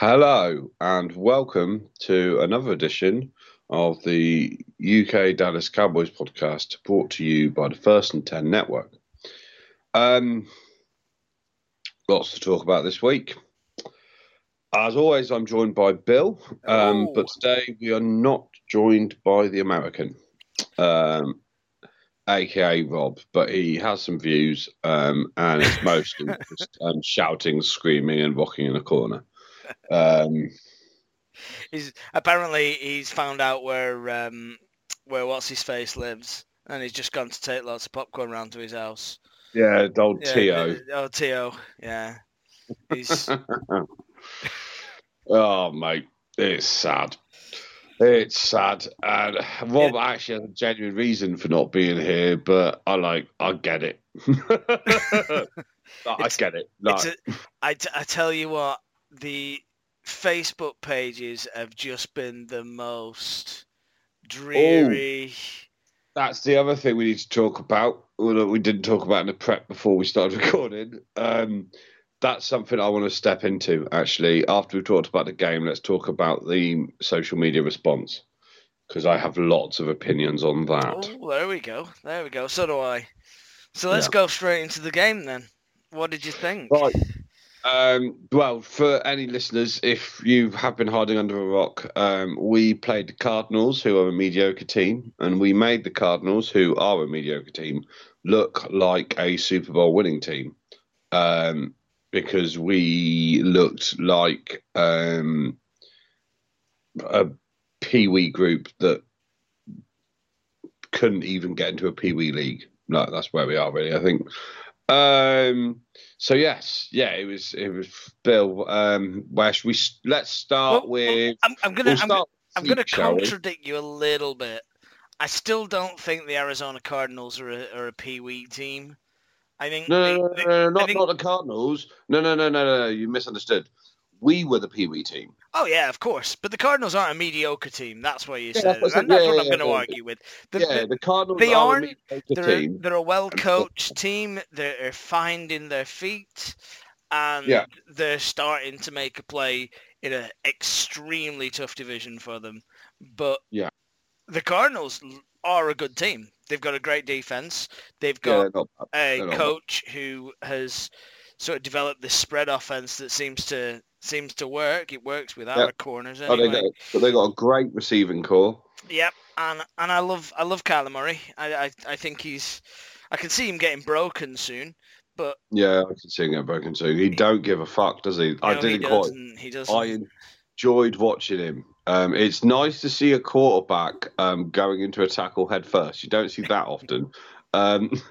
Hello and welcome to another edition of the UK Dallas Cowboys podcast brought to you by the First and Ten Network. Um, lots to talk about this week. As always, I'm joined by Bill, um, Oh. but today we are not joined by the American, um, aka Rob, but he has some views um, and it's mostly just um, shouting, screaming, and rocking in a corner. Um, He's apparently he's found out where um where what's his face lives, and he's just gone to take lots of popcorn round to his house. yeah, old Yeah, Tio. Oh, Tio, yeah. He's oh, mate, it's sad. It's sad, and Rob actually has a genuine reason for not being here, but I like, I get it. I get it. Like, a, I, I tell you what, the Facebook pages have just been the most dreary. that's the other thing we need to talk about. That we didn't talk about in the prep before we started recording. Um, that's something I want to step into actually. After we've talked about the game, let's talk about the social media response because I have lots of opinions on that. Oh, there we go. There we go. So do I. So let's Yeah. go straight into the game then. What did you think? Right. Um, well, for any listeners, if you have been hiding under a rock, um, we played the Cardinals, who are a mediocre team, and we made the Cardinals, who are a mediocre team, look like a Super Bowl winning team. Um, because we looked like um, a Pee Wee group that couldn't even get into a Pee Wee league. That's where we are, really, I think. Um, so yes, yeah, it was it was Bill. Um, where should we? Let's start Well, well, with. I'm, I'm gonna we'll I'm, I'm gonna contradict you a little bit. I still don't think the Arizona Cardinals are a, are a Pee Wee team. I think No, no, no, no, no, not not the Cardinals. No, no, no, no, no, no. You misunderstood. We were the Pee Wee team. Oh yeah, of course. But the Cardinals aren't a mediocre team. That's why you Yeah, said, that's and that's Yeah, what yeah, I'm going to yeah. argue with. The, yeah, the- Cardinals they are aren't- a mediocre they're, a, team. they're a well-coached team. They're finding their feet, and Yeah. they're starting to make a play in an extremely tough division for them. But Yeah. the Cardinals are a good team. They've got a great defense. They've got a coach who has sort of developed this spread offense that seems to seems to work. It works with our Yeah. corners Oh, they got, but they got a great receiving core. Yep, and and I love I love Kyler Murray. I, I I think he's I can see him getting broken soon, but Yeah, I can see him getting broken soon. He don't give a fuck, does he? I didn't he quite. He doesn't. I enjoyed watching him. Um, it's nice to see a quarterback um, going into a tackle head first. You don't see that often. Um,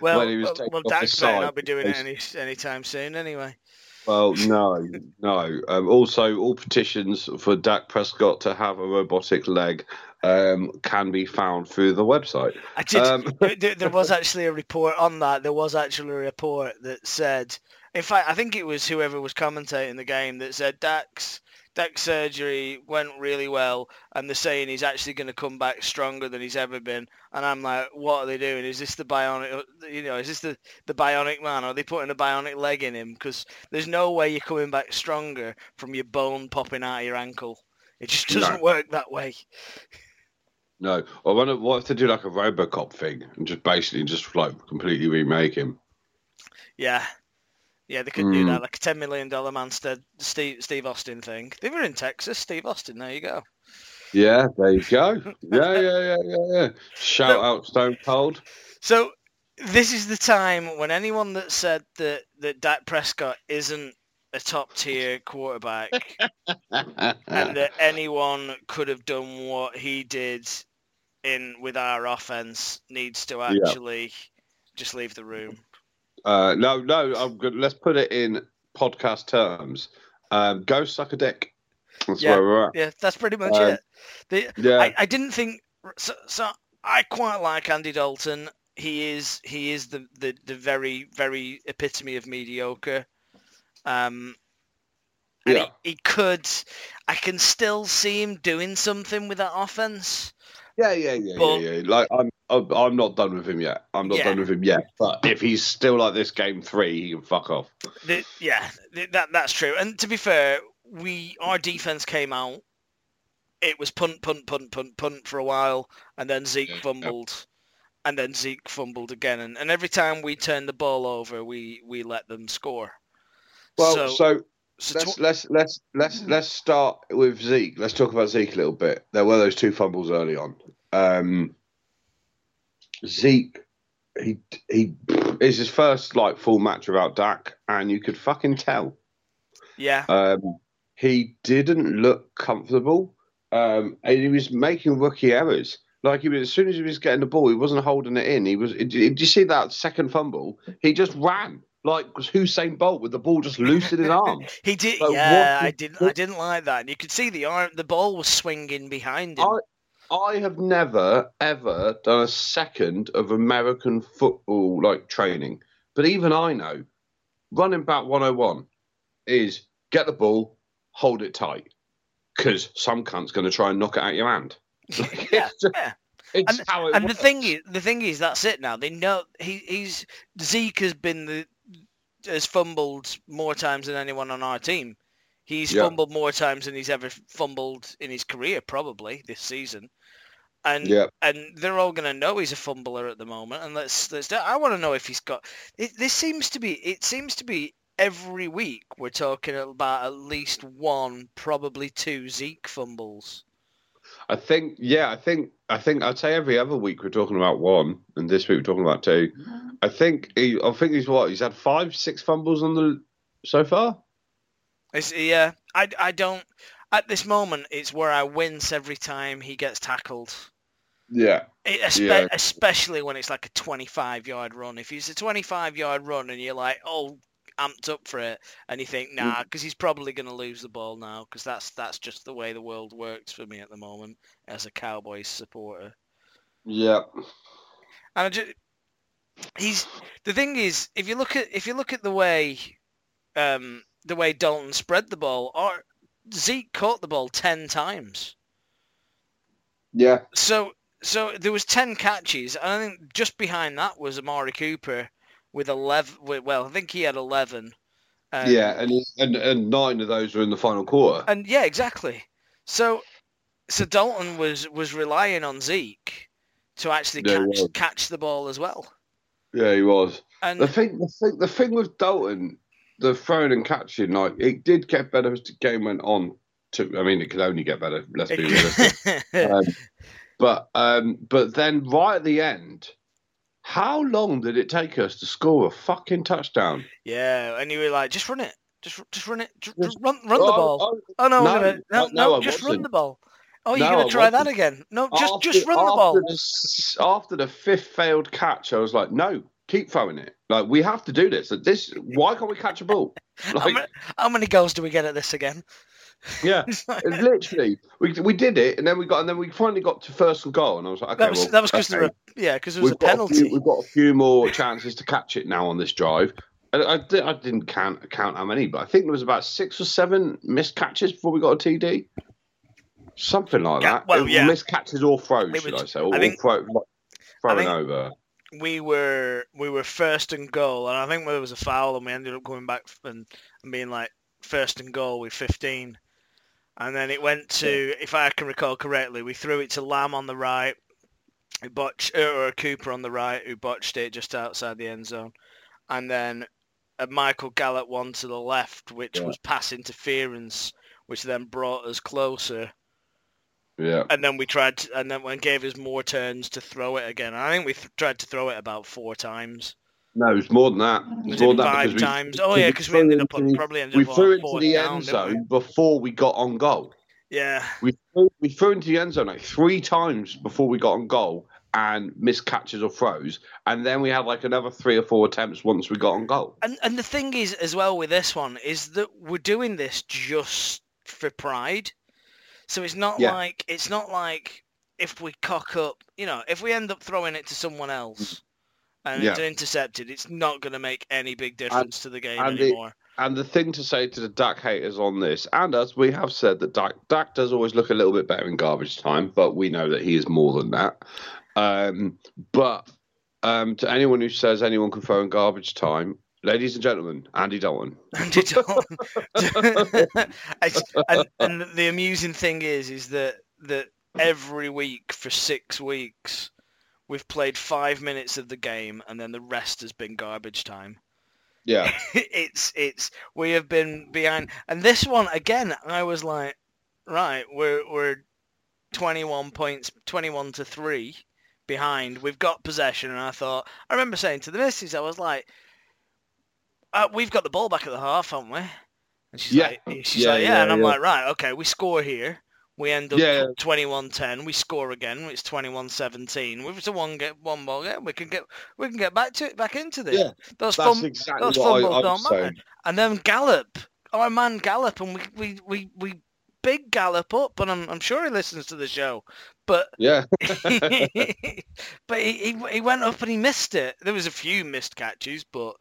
well, he well, well, Dak better not be doing it any anytime soon. Anyway, well, no, no. Um, also, all petitions for Dak Prescott to have a robotic leg um, can be found through the website. I did. Um, there was actually a report on that. There was actually a report that said, in fact, I think it was whoever was commentating the game that said Dak's Dak's surgery went really well, and they're saying he's actually going to come back stronger than he's ever been. And I'm like, what are they doing? Is this the bionic? You know, is this the the bionic man? Are they putting a bionic leg in him? Because there's no way you're coming back stronger from your bone popping out of your ankle. It just doesn't work that way. no, I wonder what if they do like a RoboCop thing and just basically just like completely remake him. Yeah. Yeah, they could do Mm. that, like a ten million dollar man Steve, Steve Steve Austin thing. They were in Texas, Steve Austin. There you go. Yeah, there you go. Yeah, yeah, yeah, yeah, yeah. Shout No. out Stone Cold. So this is the time when anyone that said that that Dak Prescott isn't a top tier quarterback and that anyone could have done what he did in with our offense needs to Yeah. actually just leave the room. Uh, no, no. I'm good. Let's put it in podcast terms. Um, go suck a dick. That's Yeah. where we're at. Yeah, that's pretty much Um, it. The, Yeah, I, I didn't think so, so. I quite like Andy Dalton. He is he is the, the, the very very epitome of mediocre. Um, and Yeah. he, he could. I can still see him doing something with that offense, Yeah, yeah, yeah, But- yeah, yeah. Like I'm, I'm, I'm not done with him yet. I'm not Yeah. done with him yet. But if he's still like this game three, he can fuck off. The, yeah, th- that that's true. And to be fair, we our defense came out. It was punt, punt, punt, punt, punt for a while, and then Zeke Yeah. fumbled, and then Zeke fumbled again. And, and every time we turned the ball over, we we let them score. Well, so, so, so let's tw- let's let's let's let's start with Zeke. Let's talk about Zeke a little bit. There were those two fumbles early on. Um, Zeke, he he is his first like full match without Dak, and you could fucking tell. yeah, Um, he didn't look comfortable, um, and he was making rookie errors. Like he was, as soon as he was getting the ball, he wasn't holding it in. He was. Did you see that second fumble? He just ran like Hussein Bolt with the ball just loose in his arm. he did. Like, yeah, what I didn't. I didn't like that. And you could see the arm. The ball was swinging behind him. I- I have never ever done a second of American football like training, but even I know running back 101 is get the ball, hold it tight, because some cunt's going to try and knock it out your hand. Yeah, it's just- yeah. it's how it and the thing is, the thing is, that's it now. They know he, he's Zeke has been the has fumbled more times than anyone on our team. He's Yeah. fumbled more times than he's ever fumbled in his career, probably this season. And yeah, and they're all going to know he's a fumbler at the moment. And let's let's. I want to know if he's got. It, this seems to be. It seems to be every week we're talking about at least one, probably two Zeke fumbles. I think yeah, I think I think I'd say every other week we're talking about one, and this week we're talking about two. Mm-hmm. I think he, I think he's what he's had five, six fumbles on the so far. It's, yeah, I, I don't. At this moment, it's where I wince every time he gets tackled. Yeah, It, espe- Yeah. Especially when it's like a 25 yard run. If it's a 25 yard run and you're like, oh, amped up for it, and you think, nah, because he's probably going to lose the ball now, because that's that's just the way the world works for me at the moment as a Cowboys supporter. yeah, And I just, he's the thing is, if you look at if you look at the way, um, the way Dalton spread the ball, or Zeke caught the ball ten times. yeah. So so there was ten catches, and I think just behind that was Amari Cooper with eleven. with- Well, I think he had eleven. Um, yeah, and, and and nine of those were in the final quarter. and yeah, exactly. So so Dalton was was relying on Zeke to actually Yeah, catch catch the ball as well. Yeah, he was. And The thing, the thing, the thing with Dalton, the throwing and catching, like it did get better as the game went on. To, I mean, it could only get better. Let's be realistic. um, but um, but then right at the end, how long did it take us to score a fucking touchdown? Yeah, and you were like, just run it, just just run it, just, Just- run run the Oh, ball. oh, Oh no, no, gonna no no, no, just run the ball. Oh, you're No, gonna try that again? No, just after- just run the after ball. the after the fifth failed catch, I was like, no, keep throwing it. Like we have to do this. This why can't we catch a ball? How, Like, many, how many goals do we get at this again? yeah, It's literally, we, we did it, and then we got, and then we finally got to first goal, and I was like, okay, that was well, that was because okay. there were yeah because there was we've a penalty. few, we've got a few more chances to catch it now on this drive. I, I, I didn't count count how many, but I think there was about six or seven missed catches before we got a TD. Something like that. well, yeah. Missed catches or throws, It should I say? Or, I think- throw, throwing think- over. We were we were first and goal, and I think there was a foul, and we ended up going back and, and being like first and goal with 15, and then it went to, if I can recall correctly, we threw it to Lamb on the right, who botched, or Cooper on the right, who botched it just outside the end zone, and then a Michael Gallup one to the left, which Yeah. was pass interference, which then brought us closer Yeah. and then we tried, to, and then when gave us more turns to throw it again. I think we th- tried to throw it about four times. No, it was more than that. It was more than that five we- times? Oh yeah, because we ended up into- probably ended we up threw into the down, end we? zone before we got on goal. Yeah, We threw, we threw into the end zone like three times before we got on goal and missed catches or throws, and then we had like another three or four attempts once we got on goal. and and the thing is as well with this one is that we're doing this just for pride. So it's not Yeah. like it's not like if we cock up, you know, if we end up throwing it to someone else and it's intercepted, it's not going to make any big difference to the game and anymore. and the thing to say to the Dak haters on this, and as we have said that Dak, Dak does always look a little bit better in garbage time, but we know that he is more than that. Um, but um, to anyone who says anyone can throw in garbage time, ladies and gentlemen, Andy Dalton. Andy Dalton. and, and the amusing thing is, is that that every week for six weeks, we've played five minutes of the game, and then the rest has been garbage time. Yeah, it's it's we have been behind, and this one again, I was like, right, we're we're twenty one points, twenty one to three behind. We've got possession, and I thought, I remember saying to the missus, I was like, uh, we've got the ball back at the half, haven't we? And she's Yeah. like, she's Yeah, like, yeah, yeah, and I'm yeah. like, right, okay, we score here. We end up Yeah. 21-10. We score again. It's 21-17. If it's a one get one ball game, we can get we can get back to it, back into this. Yeah, those that's fum- exactly those what fumbles I don't matter. And then Gallup, our man Gallup, and we we we, we big Gallup up, and I'm I'm sure he listens to the show, but Yeah, but he, he he went up and he missed it. There was a few missed catches, but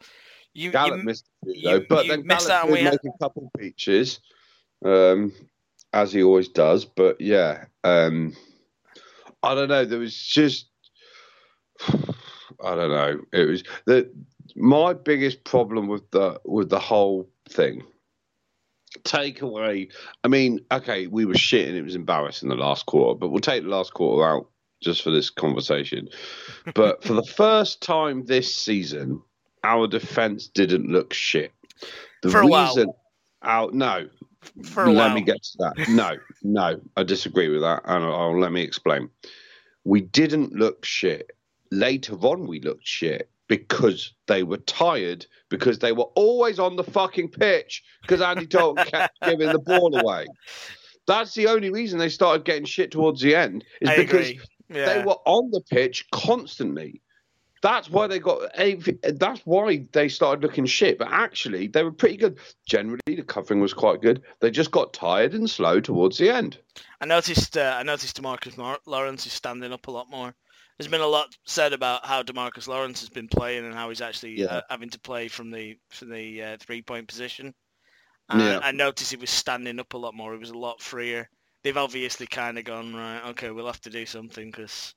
you, Gallup you missed a few, you- though, but you then missed Gallup out did make a couple peaches, um, as he always does. But yeah, um, I don't know. There was just, I don't know. It was the my biggest problem with the with the whole thing. Take away. I mean, okay, we were shit and it was embarrassing the last quarter, but we'll take the last quarter out just for this conversation. But for the first time this season, our defense didn't look shit. The For a while. reason out no, for a let me get to that. No, no, I disagree with that, and I'll, I'll let me explain. We didn't look shit. Later on, we looked shit because they were tired because they were always on the fucking pitch because Andy Dalton kept giving the ball away. That's the only reason they started getting shit towards the end is I because. Yeah. they were on the pitch constantly. That's why they got. That's why they started looking shit. But actually, they were pretty good. Generally, the covering was quite good. They just got tired and slow towards the end. I noticed. Uh, I noticed DeMarcus Mar- Lawrence is standing up a lot more. There's been a lot said about how DeMarcus Lawrence has been playing and how he's actually Yeah. uh, having to play from the from the uh, three point position. And Yeah. I noticed he was standing up a lot more. He was a lot freer. They've obviously kind of gone right. Okay, we'll have to do something because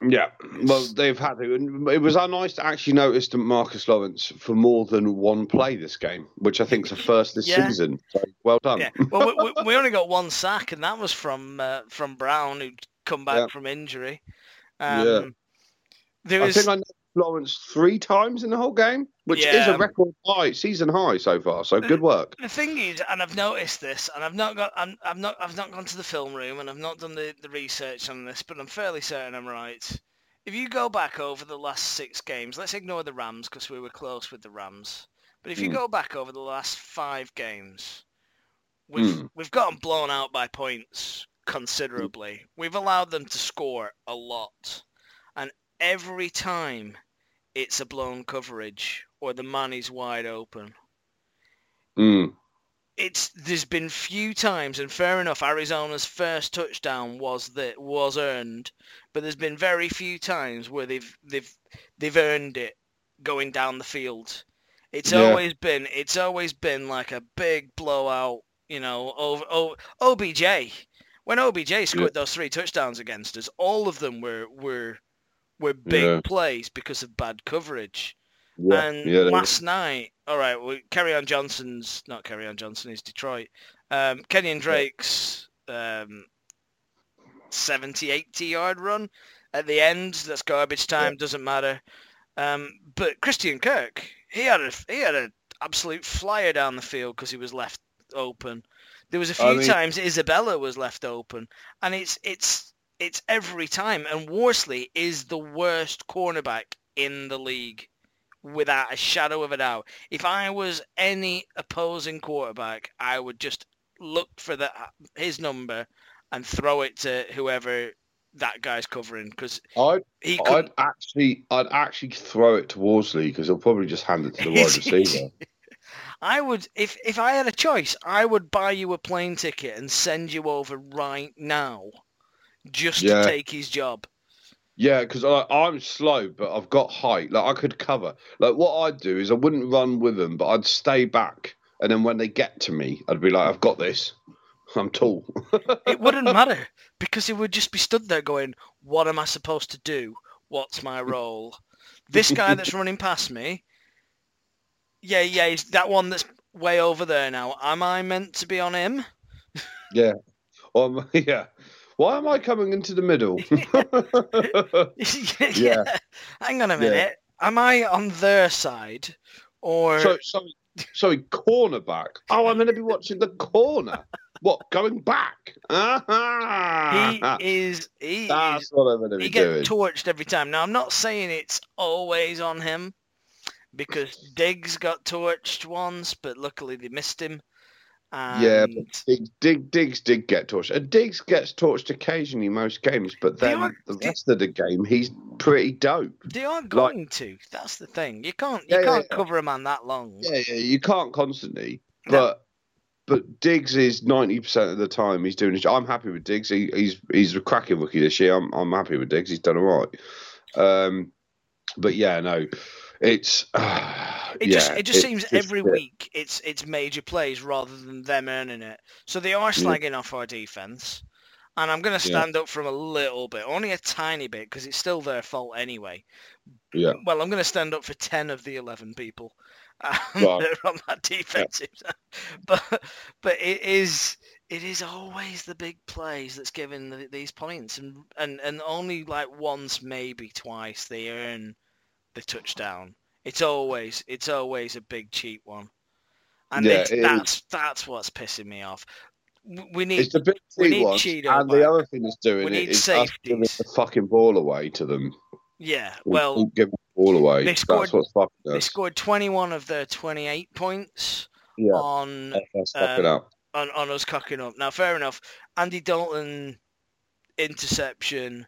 Yeah, well, they've had to. And it was nice to actually notice that Marcus Lawrence for more than one play this game, which I think is the first this Yeah. season. So well done. yeah. Well, we, we, only got one sack, and that was from uh, from Brown, who'd come back Yeah. from injury. Um, Yeah. There I was, think I Lawrence three times in the whole game, which is a record high, season high so far. So good work. the thing is, and I've noticed this, and I've not got, I'm, I've not, I've not gone to the film room, and I've not done the, the research on this, but I'm fairly certain I'm right. If you go back over the last six games, let's ignore the Rams because we were close with the Rams. But if you Hmm. go back over the last five games, we've Hmm. we've gotten blown out by points considerably. We've allowed them to score a lot, and every time it's a blown coverage or the man is wide open Mm. it's there's been few times, and fair enough, Arizona's first touchdown was that was earned, but there's been very few times where they've they've they've earned it going down the field. It's Yeah. always been it's always been like a big blowout, you know, over, over OBJ. When OBJ scored those three touchdowns against us, all of them were were were big Yeah. plays because of bad coverage. Yeah, And yeah, last night, all right, well, Kerryon Johnson's not Kerryon Johnson, he's Detroit. Um, Kenyon Drake's um, 70, 80 yard run at the end. That's garbage time. Doesn't matter. Um, but Christian Kirk, he had a he had an absolute flyer down the field because he was left open. There was a few I mean- times Isabella was left open, and it's it's it's every time. And Worley is the worst cornerback in the league without a shadow of a doubt. If I was any opposing quarterback, I would just look for the, his number and throw it to whoever that guy's covering because I'd, he I'd could. actually, I'd actually throw it to Worley because he'll probably just hand it to the wide receiver. I would, if if I had a choice, I would buy you a plane ticket and send you over right now, just Yeah. to take his job. Yeah, because I'm slow, but I've got height. Like I could cover. Like what I'd do is I wouldn't run with them, but I'd stay back and then when they get to me, I'd be like, I've got this. I'm tall. it wouldn't matter because it would just be stood there going, "What am I supposed to do? What's my role?" This guy that's running past me, yeah, yeah, he's that one that's way over there now. Am I meant to be on him? yeah. Um, yeah. Why am I coming into the middle? yeah. yeah. Hang on a minute. Yeah. Am I on their side or? So, sorry, sorry, cornerback. Oh, I'm going to be watching the corner. What going back? he is. He That's is, what I'm going to be he gets torched every time. Now I'm not saying it's always on him because Diggs got torched once, but luckily they missed him. And... Yeah, but Diggs, Diggs, Diggs did get torched. And Diggs gets torched occasionally most games, but then the rest they, of the game he's pretty dope. They are going like, to. That's the thing. You can't you yeah, can't yeah, cover a man that long. Yeah, yeah, you can't constantly. No. But but Diggs is ninety percent of the time he's doing his. I'm happy with Diggs. He, he's he's a cracking rookie this year. I'm I'm happy with Diggs. He's done all right. Um, but yeah, no, it's. Uh, it yeah, just it just seems every week it's it's major plays rather than them earning it. So they are slagging yeah. off our defense, and I'm going to stand yeah. up for them a little bit, only a tiny bit, because it's still their fault anyway. Yeah. Well, I'm going to stand up for ten of the eleven people um, that are on that defensive, but but it is it is always the big plays that's giving the, these points, and, and and only like once, maybe twice, they earn the touchdown. It's always it's always a big cheap one, and yeah, that's is. that's what's pissing me off. We need it's the big we need ones, Cheeto and back. the other thing that's doing it is giving the fucking ball away to them. Yeah, well, give the ball away. They scored, that's what's fucking They scored 21 of their 28 points yeah. on um, on on us cocking up. Now, fair enough. Andy Dalton interception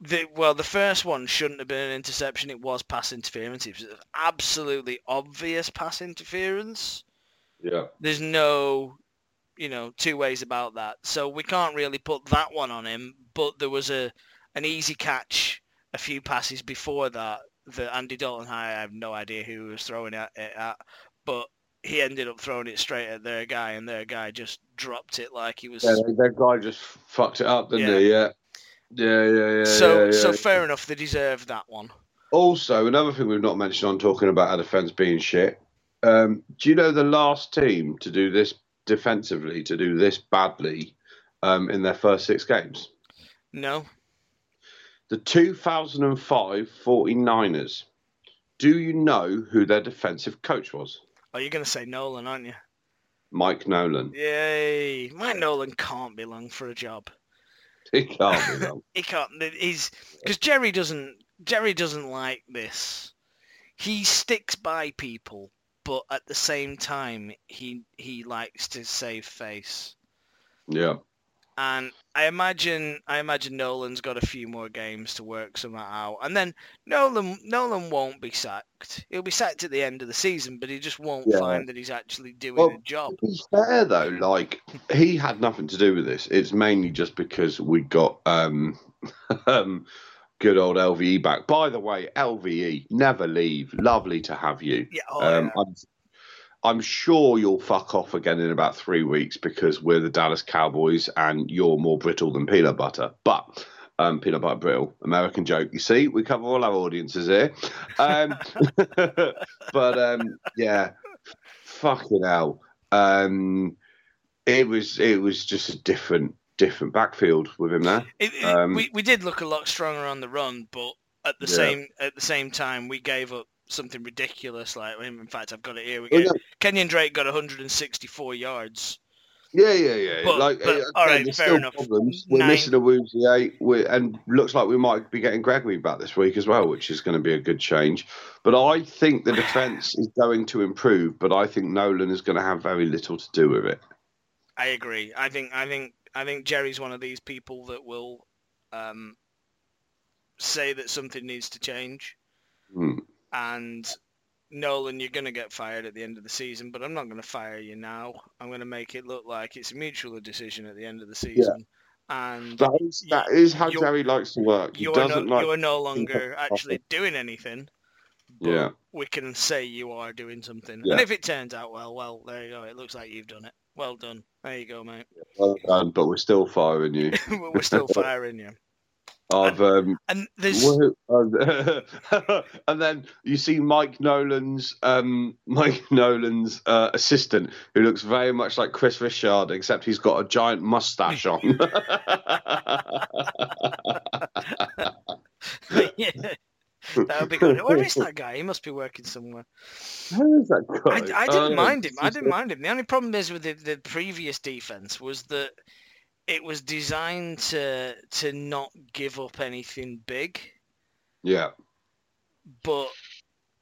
the, well, the first one shouldn't have been an interception. It was pass interference. It was absolutely obvious pass interference. Yeah. There's no, you know, two ways about that. So we can't really put that one on him. But there was a an easy catch a few passes before that. The Andy Dalton, I have no idea who was throwing it at, but he ended up throwing it straight at their guy, and their guy just dropped it like he was. Yeah, their guy just fucked it up, didn't yeah. he? Yeah. Yeah, yeah, yeah. So, yeah, yeah. so fair enough. They deserve that one. Also, another thing we've not mentioned on talking about our defence being shit. Um, do you know the last team to do this defensively, to do this badly um, in their first six games? No. The 2005 49ers. Do you know who their defensive coach was? Oh, you're going to say Nolan, aren't you? Mike Nolan. Yay. Mike Nolan can't be long for a job. He can't be he can't. He's because Jerry doesn't. Jerry doesn't like this. He sticks by people, but at the same time, he he likes to save face. Yeah. And I imagine I imagine Nolan's got a few more games to work some of that out, and then Nolan Nolan won't be sacked. He'll be sacked at the end of the season, but he just won't yeah. find that he's actually doing well, a job. To be fair though, like he had nothing to do with this. It's mainly just because we got um, um, good old LVE back. By the way, LVE never leave. Lovely to have you. Yeah, oh, um, yeah. I'm sure you'll fuck off again in about three weeks because we're the Dallas Cowboys and you're more brittle than peanut butter. But um, peanut butter brittle, American joke. You see, we cover all our audiences here. Um, but um, yeah, fucking hell. Um, it was it was just a different different backfield with him there. It, it, um, we we did look a lot stronger on the run, but at the yeah. same at the same time we gave up something ridiculous. Like, in fact, I've got it here. We get, oh, yeah. Kenyon Drake got 164 yards. Yeah, yeah, yeah. But, like, but, all right, fair enough. Problems. We're Nine. missing Awuzie eight, we and looks like we might be getting Gregory back this week as well, which is going to be a good change. But I think the defence is going to improve, but I think Nolan is going to have very little to do with it. I agree. I think, I think, I think Jerry's one of these people that will um, say that something needs to change. Hmm and Nolan, you're going to get fired at the end of the season, but I'm not going to fire you now. I'm going to make it look like it's a mutual decision at the end of the season. Yeah. And that is, that is how Jerry likes to work. He you're doesn't no, like. You're no longer actually doing anything, but Yeah. we can say you are doing something. Yeah. And if it turns out well, well, there you go. It looks like you've done it. Well done. There you go, mate. Well done, but we're still firing you. We're still firing you. I've um, And there's uh, and then you see Mike Nolan's um, Mike Nolan's uh, assistant, who looks very much like Kris Richard, except he's got a giant mustache on. yeah, that would be good. Where is that guy? He must be working somewhere. Who is that I, guy? I didn't Oh, mind him. I didn't mind him. The only problem is with the, the previous defense was that it was designed to to not give up anything big, Yeah, but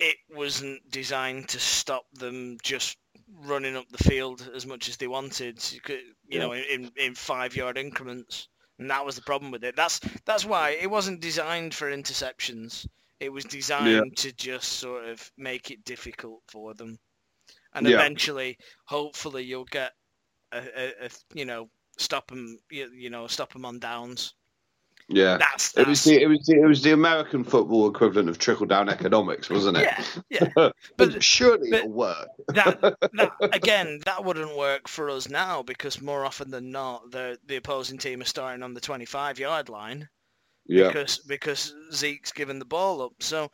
it wasn't designed to stop them just running up the field as much as they wanted. You, could, you know, in in five yard increments, and that was the problem with it. That's that's why it wasn't designed for interceptions. It was designed to just sort of make it difficult for them, and Yeah. eventually, hopefully, you'll get a, a, a you know stop them you, you know stop them on downs. yeah. That's, It was the it was the, it was the American football equivalent of trickle down economics, wasn't it? yeah yeah. But surely but- it'll work. that, that again, that wouldn't work for us now because more often than not, the the opposing team are starting on the 25 yard line Yeah, because because Zeke's given the ball up. So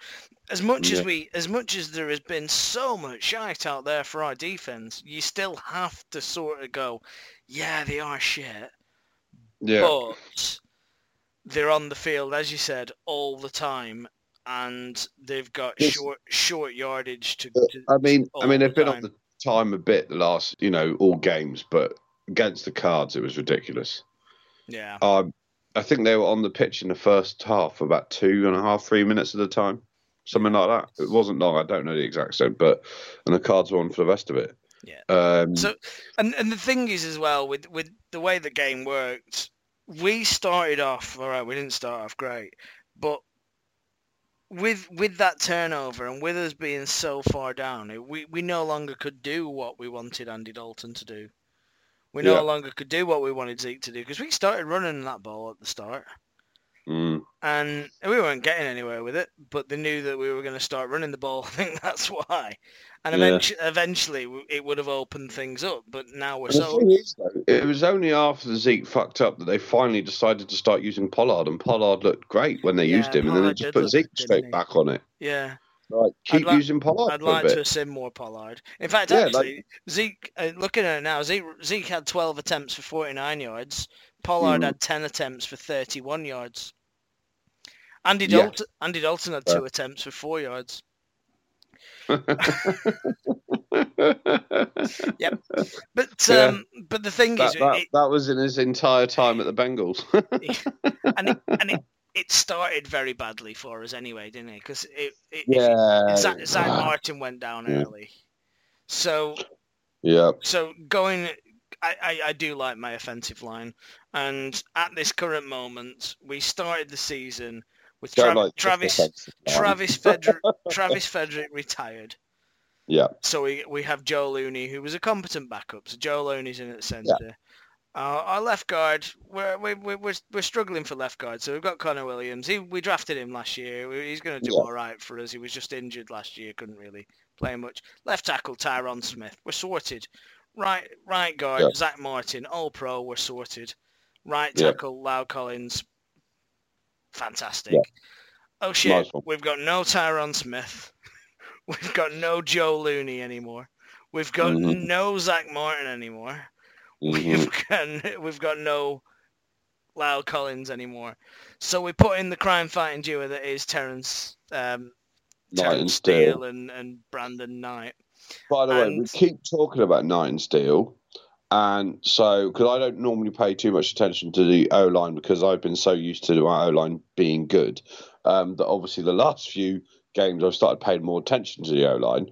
as much as we as much as there has been so much shite out there for our defense, you still have to sort of go, yeah, they are shit, yeah, but they're on the field as you said all the time. And they've got Yes. short short yardage to. To I mean, I mean, they've been time. on the time a bit the last, you know, all games, but against the Cards, it was ridiculous. yeah. Um, I think they were on the pitch in the first half for about two and a half, three minutes at a time, something like that. It wasn't long. I don't know the exact same, but and the Cards were on for the rest of it. Yeah. Um, So, and and the thing is as well with with the way the game worked, we started off all right. We didn't start off great, but with with that turnover and with us being so far down, it- we we no longer could do what we wanted Andy Dalton to do. We no Yeah. longer could do what we wanted Zeke to do because we started running that ball at the start. mm, And we weren't getting anywhere with it, but they knew that we were going to start running the ball. I think that's why. And Yeah. eventually, eventually, it would have opened things up. But now we're so thing is, though, it was only after Zeke fucked up that they finally decided to start using Pollard, and Pollard looked great when they Yeah, used him, and then they just put Zeke straight back on it. yeah. Like, keep like- using Pollard I'd like to have seen more Pollard. In fact, Yeah, actually, Zeke, uh, looking at it now, Zeke, Zeke had 12 attempts for 49 yards. Pollard Mhm. had 10 attempts for 31 yards. Andy Yeah. Dalton, Andy Dalton had two attempts for four yards. yep, But Yeah. um, but the thing that, is, that, it, that was in his entire time at the Bengals. and it, and it, it started very badly for us anyway, didn't it? Because it, it, yeah. Zach, Zack Martin went down early, so yeah. so going. I, I, I do like my offensive line, and at this current moment, we started the season with Tra- like Travis. Travis Frederick Travis Frederick retired. Yeah. So we we have Joe Looney, who was a competent backup. So Joe Looney's in at the centre. Uh, our left guard, we're, we we we're, we're struggling for left guard. So we've got Connor Williams. He, we drafted him last year. He's going to do Yeah. all right for us. He was just injured last year. Couldn't really play much. Left tackle, Tyron Smith. We're sorted. Right right guard, Yeah. Zack Martin, all pro. We're sorted. Right Yeah. tackle, La'el Collins. Fantastic. Yeah. Oh shit, Nice we've got no Tyron Smith. We've got no Joe Looney anymore. We've got Mhm. no Zack Martin anymore. Mhm. We've got we've got no La'el Collins anymore. So we put in the crime fighting duo that is Terrence um, and Terence Steele. And, and Brandon Knight. By the way, we keep talking about Knight and Steele. And so, because I don't normally pay too much attention to the O line because I've been so used to my O line being good, um, that obviously the last few games I've started paying more attention to the O line.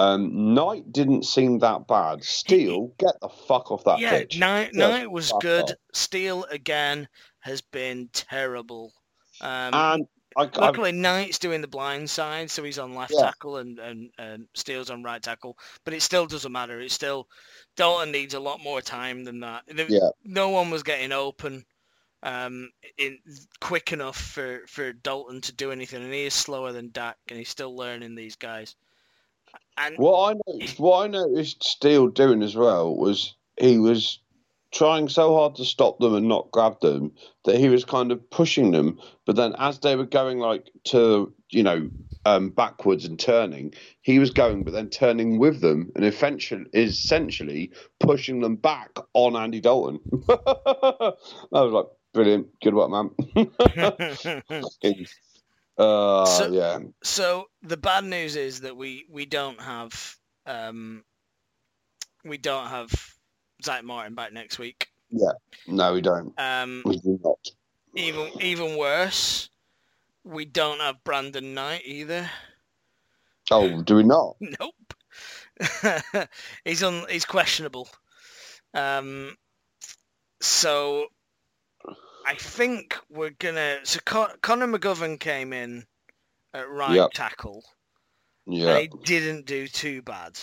Um, Knight didn't seem that bad. Steele, get the fuck off that yeah, pitch. Knight, Just Knight was good. off. Steele again has been terrible. Um, And I, I've, Luckily, Knight's doing the blind side, so he's on left Yeah. tackle and, and, and Steele's on right tackle. But it still doesn't matter. It's still Dalton needs a lot more time than that. Yeah. No one was getting open. um, in quick enough for, for Dalton to do anything, and he is slower than Dak, and he's still learning these guys. And what I noticed, what I noticed Steele doing as well was he was trying so hard to stop them and not grab them that he was kind of pushing them. But then as they were going like to you know um, backwards and turning, he was going but then turning with them and eventually essentially pushing them back on Andy Dalton. I was like, brilliant, good work, man. uh, So- yeah, so the bad news is that we we don't have um, we don't have Zack Martin back next week. Yeah, no, we don't. Um, We do not. even even worse, we don't have Brandon Knight either. Oh, do we not? Nope. he's on. He's questionable. Um, so I think we're gonna. So Con- Connor McGovern came in at right Yep. tackle, Yeah. and he didn't do too bad.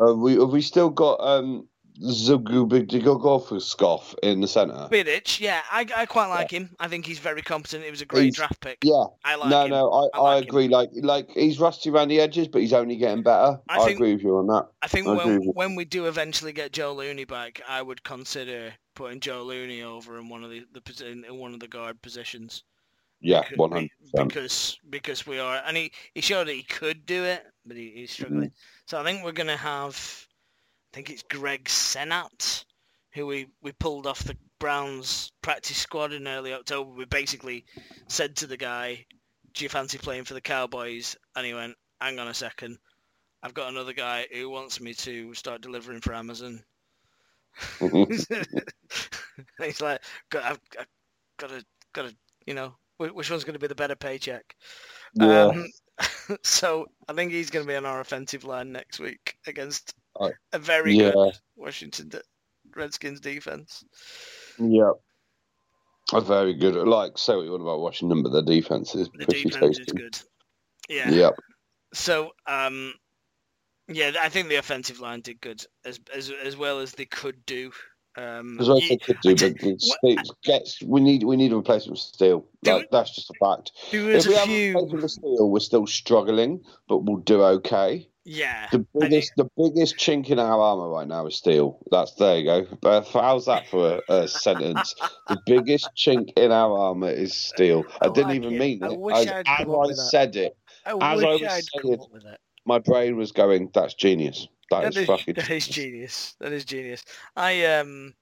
Uh, we have we still got um Zugubigogofskov in the centre? Vidic, yeah, I, I quite like him. I think he's very competent. It was a great He's- draft pick. Yeah, I like no, him. no, I, I I, like him. agree. Like, like he's rusty around the edges, but he's only getting better. I I, think- agree with you on that. I think I when when we do eventually get Joe Looney back, I would consider putting Joe Looney over in one of the, the in one of the guard positions. Yeah, one hundred. Because because we are, and he, he showed that he could do it, but he, he's struggling. Mm. So I think we're gonna have, I think it's Greg Senat, who we, we pulled off the Browns practice squad in early October. We basically said to the guy, "Do you fancy playing for the Cowboys?" And he went, "Hang on a second, I've got another guy who wants me to start delivering for Amazon." he's like, "Got, I've, I've got to, got to, you know, which one's going to be the better paycheck?" yeah, Um, so I think he's going to be on our offensive line next week against a very yeah, good Washington Redskins defense. yeah. A very good. Like, say what you want about Washington, but their defense is The pretty defense is good. Yeah. Yep. So um, yeah, I think the offensive line did good as as as well as they could do. Um, as well as they could do, I tell- but the what- Ste- gets we need we need a replacement for Steele. Do Like, that's just a fact. if we a have a few. replacement for Steele, we're still struggling, but we'll do okay. Yeah. The I biggest, the biggest chink in our armor right now is steel. That's there you go. But how's that for a, a sentence? The biggest chink in our armor is steel. I, I didn't like even it. mean I it. wish As, I said it, I as I was I'd saying it, with it. my brain was going, "That's genius. That that is, is, fucking." that is genius. That is genius. I um,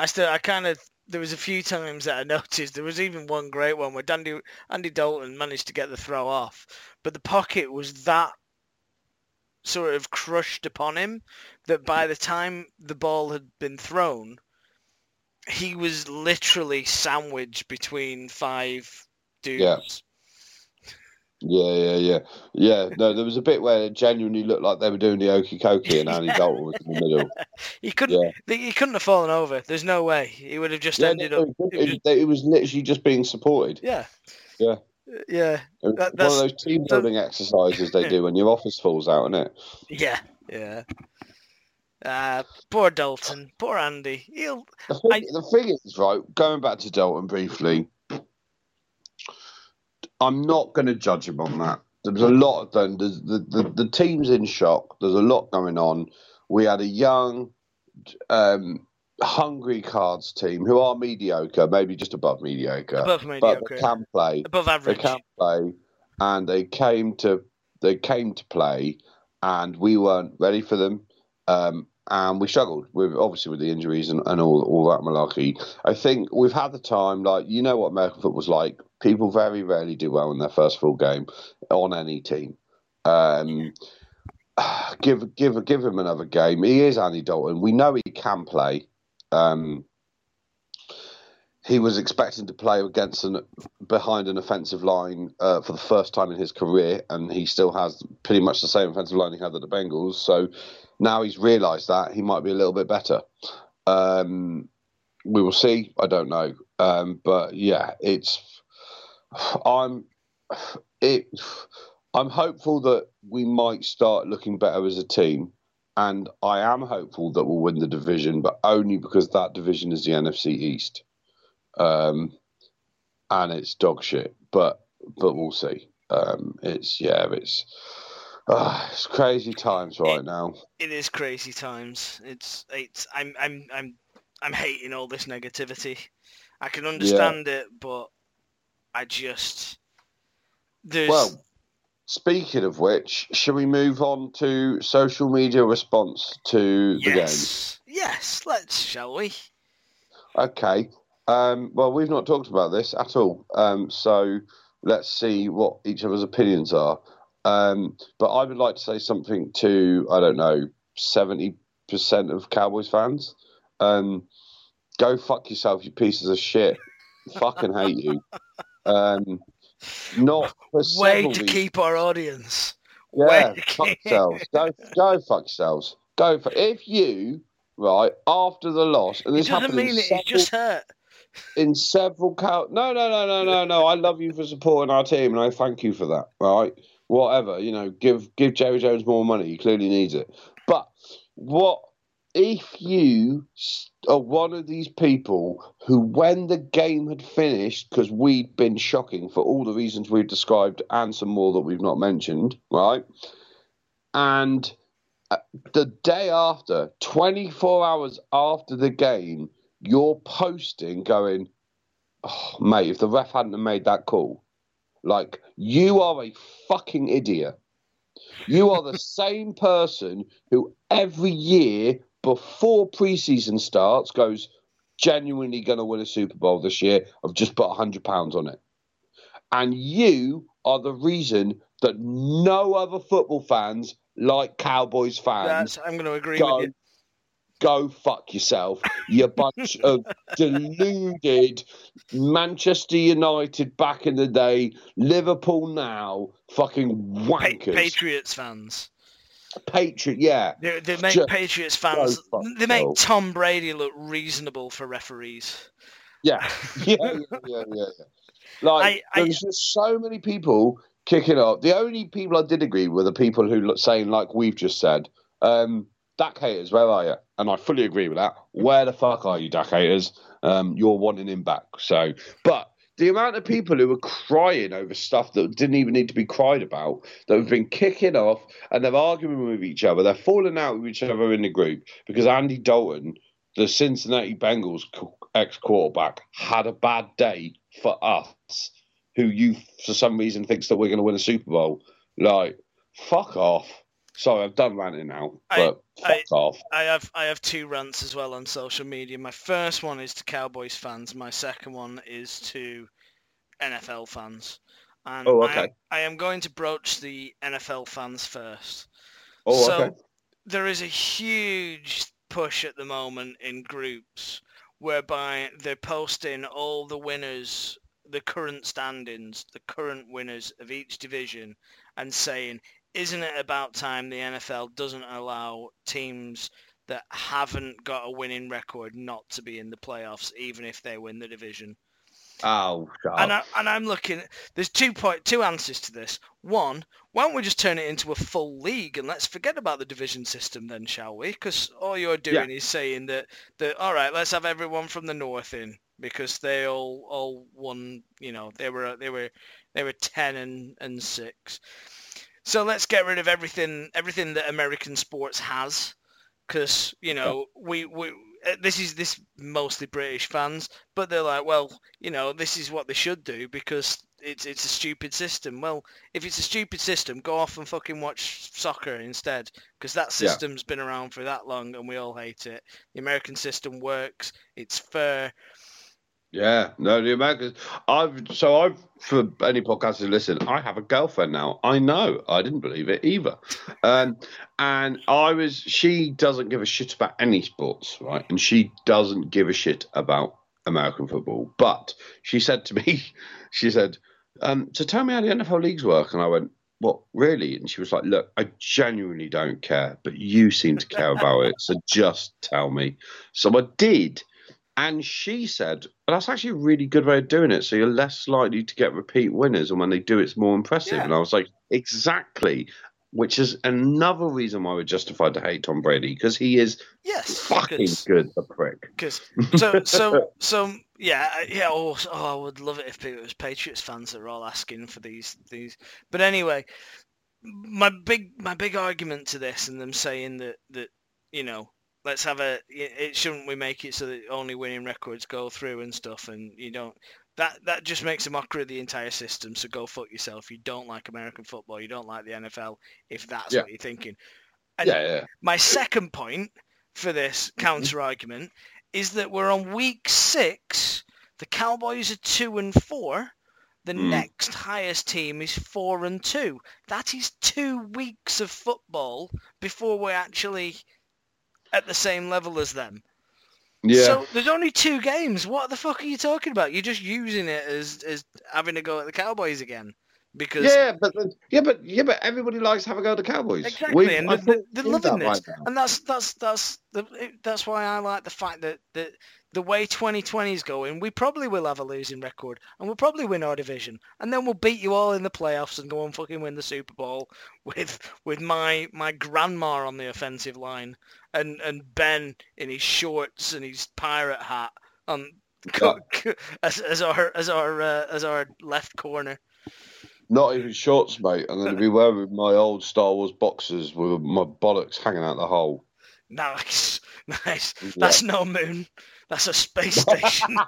I still I kind of there was a few times that I noticed there was even one great one where Andy Andy Dalton managed to get the throw off, but the pocket was that sort of crushed upon him that by the time the ball had been thrown, he was literally sandwiched between five dudes. Yeah. Yeah, yeah, yeah, yeah. No, there was a bit where it genuinely looked like they were doing the okey cokey, and Andy Dalton was in the middle. He couldn't. Yeah. He couldn't have fallen over. There's no way he would have just Yeah, ended no, up. it, it it was literally just being supported. Yeah. Yeah. Yeah. That- one of those team that- building exercises they do when your office falls out, isn't it? Yeah. Yeah. Uh, poor Dalton. Poor Andy. He'll. The thing, I- the thing is, right, going back to Dalton briefly, I'm not going to judge him on that. There's a lot of them. There's, the, the, the team's in shock. There's a lot going on. We had a young, um, hungry cards team who are mediocre, maybe just above mediocre, Above but they can play. Above average. They can play, and they came to they came to play, and we weren't ready for them. Um, and we struggled with obviously with the injuries and, and all all that malarkey. I think we've had the time, like you know what American football's like. People very rarely do well in their first full game on any team. Um, give give give him another game. He is Andy Dalton. We know he can play. Um, he was expecting to play against behind an offensive line uh, for the first time in his career, and he still has pretty much the same offensive line he had at the Bengals. So now he's realised that he might be a little bit better. Um, we will see. I don't know, um, but yeah, it's. I'm. It. I'm hopeful that we might start looking better as a team, and I am hopeful that we'll win the division, but only because that division is the NFC East. um, and it's dog shit. But but we'll see. Um, it's yeah, it's uh, it's crazy times right it, now. It is crazy times. It's it's I'm I'm I'm I'm hating all this negativity. I can understand yeah. it, but I just there's well. Speaking of which, shall we move on to social media response to yes. the games? Yes, let's, shall we? Okay. Um, well, we've not talked about this at all. Um, so let's see what each of us' opinions are. Um, but I would like to say something to, I don't know, 70% of Cowboys fans. Um, go fuck yourself, you pieces of shit. Fucking hate you. Not for way to keep our audience. Yeah, fuck yourselves. Go, go fuck yourselves. Go for if you right after the loss, and this it doesn't mean it. several, It's just hurt. in several cow. No, no, no, no, no, no. I love you for supporting our team, and I thank you for that. Right, whatever. You know, give give Jerry Jones more money. He clearly needs it. But what if you are one of these people who, when the game had finished, because we'd been shocking for all the reasons we've described and some more that we've not mentioned, right? And uh, the day after, 24 hours after the game, you're posting going, oh, mate, if the ref hadn't made that call, like, you are a fucking idiot. You are the same person who every year before preseason starts goes, genuinely going to win a Super Bowl this year. I've just put £100 on it. And you are the reason that no other football fans, like Cowboys fans, That's, I'm going to agree go, with you. go fuck yourself, you bunch of deluded Manchester United back in the day, Liverpool now, fucking Pa- wankers. Patriots fans. Patriot, yeah. They, they make Just Patriots fans. fuck They make. Tom Brady look reasonable for referees. Yeah, yeah, yeah, yeah, yeah. yeah. Like, I- I- there's just so many people kicking up. The only people I did agree with were the people who look saying, like we've just said, um, Dak haters, where are you? And I fully agree with that. Where the fuck are you, Dak haters? Um, you're wanting him back. So, but the amount of people who were crying over stuff that didn't even need to be cried about, that have been kicking off and they're arguing with each other, they're falling out with each other in the group because Andy Dalton, the Cincinnati Bengals ex quarterback, had a bad day for us, who you for some reason thinks that we're going to win a Super Bowl. Like, fuck off. Sorry, I've done ranting now, I- fuck I- off. I have I have two rants as well on social media. My first one is to Cowboys fans. My second one is to NFL fans. And Oh, I okay. I am going to broach the NFL fans first. Oh, so okay. there is a huge push at the moment in groups whereby they're posting all the winners, the current standings, the current winners of each division, and saying, "Isn't it about time the NFL doesn't allow teams that haven't got a winning record not to be in the playoffs, even if they win the division?" Oh, shut And. I, and I'm looking. There's two point two answers to this. One, why don't we just turn it into a full league and let's forget about the division system then, shall we? Because all you're doing is saying that that all right, let's have everyone from the north in because they all all won. You know, they were they were they were ten and and six. So let's get rid of everything everything that American sports has, because you know we we uh, this is this mostly British fans, but they're like, well, you know, this is what they should do because it's it's a stupid system. Well, if it's a stupid system, go off and fucking watch soccer instead, because that Yeah. system's been around for that long and we all hate it. The American system works. It's fair. Yeah, no, the Americans. I've so I've for any podcast to listen. I have a girlfriend now. I know. I didn't believe it either. Um, and I was. She doesn't give a shit about any sports, right? And she doesn't give a shit about American football. But she said to me, she said, um, "So tell me how the NFL leagues work." And I went, "What really?" And she was like, "Look, I genuinely don't care, but you seem to care about it. So just tell me." So I did. And she said, well, that's actually a really good way of doing it. So you're less likely to get repeat winners. And when they do, it's more impressive. Yeah. And I was like, exactly. Which is another reason why we're justified to hate Tom Brady because he is Yes, fucking because good, the prick. so so so Yeah, yeah. Oh, oh, I would love it if it was Patriots fans that were all asking for these these. But anyway, my big my big argument to this and them saying that that you know let's have a it shouldn't we make it so that only winning records go through and stuff and you don't that that just makes a mockery of the entire system. So go fuck yourself. You don't like American football. You don't like the NFL. If that's Yeah. what you're thinking. And Yeah, yeah. my second point for this counter argument is that we're on week six. The Cowboys are two and four. The Mm. next highest team is four and two. That is two weeks of football before we're actually at the same level as them. Yeah. So there's only two games. What the fuck are you talking about? You're just using it as as having to go at the Cowboys again because yeah, but yeah, but yeah, but everybody likes having have a go at the Cowboys. Exactly, We- and I they're, they're loving that this, right and that's that's that's the that's why I like the fact that that the way 2020 is going, we probably will have a losing record, and we'll probably win our division, and then we'll beat you all in the playoffs and go and fucking win the Super Bowl with with my my grandma on the offensive line, and and Ben in his shorts and his pirate hat on as, as our as our uh, as our left corner. Not even shorts, mate. I'm going to be wearing my old Star Wars boxers with my bollocks hanging out the hole. Nice, nice. Yeah. That's no moon. That's a space station. uh,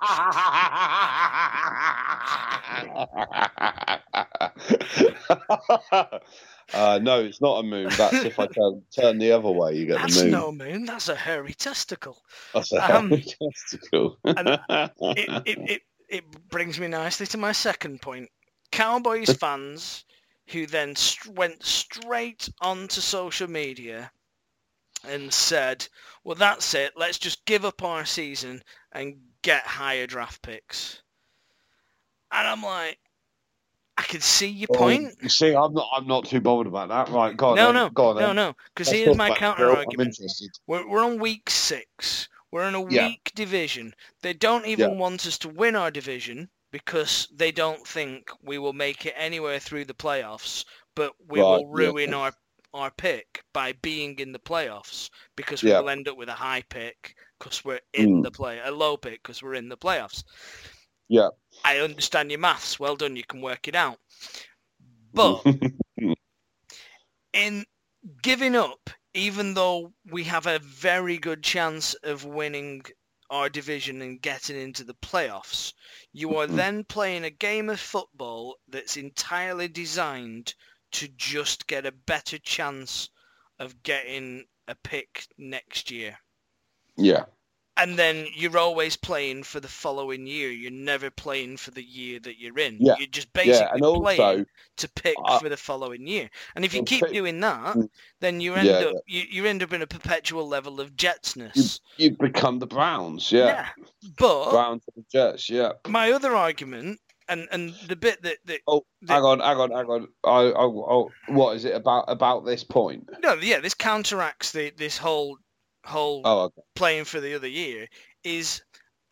no, it's not a moon. That's if I turn, turn the other way, you get That's the moon. That's no moon. That's a hairy testicle. That's a um, testicle. and It, it, it, it brings me nicely to my second point. Cowboys fans who then st- went straight onto social media and said, well, that's it. Let's just give up our season and get higher draft picks. And I'm like, I can see your point. You see, I'm not. I'm not too bothered about that. Right, go on. No, then. no, go on. no, then. no. Because here's my counter girl. argument. We're, we're on week six. We're in a Yeah. weak division. They don't even want us to win our division because they don't think we will make it anywhere through the playoffs. But we Right, will yeah. ruin our our pick by being in the playoffs because Yeah. we will end up with a high pick because we're in Mm. the play, a low pick because we're in the playoffs. Yeah. I understand your maths. Well done. You can work it out. But in giving up, even though we have a very good chance of winning our division and getting into the playoffs, you are Mhm. then playing a game of football that's entirely designed to just get a better chance of getting a pick next year. yeah. And then you're always playing for the following year. You're never playing for the year that you're in. Yeah. You're just basically Yeah, and also, to pick I- for the following year. And if you keep pick- doing that, Mm. then you end Yeah, up you, you end up in a perpetual level of jetsness. you become the Browns. Yeah. But Browns and the Jets. Yeah. my other argument and and the bit that, that Oh, the- hang on, hang on, hang on. I, I, I, what is it about about this point? no yeah this counteracts the this whole whole Oh, okay. playing for the other year is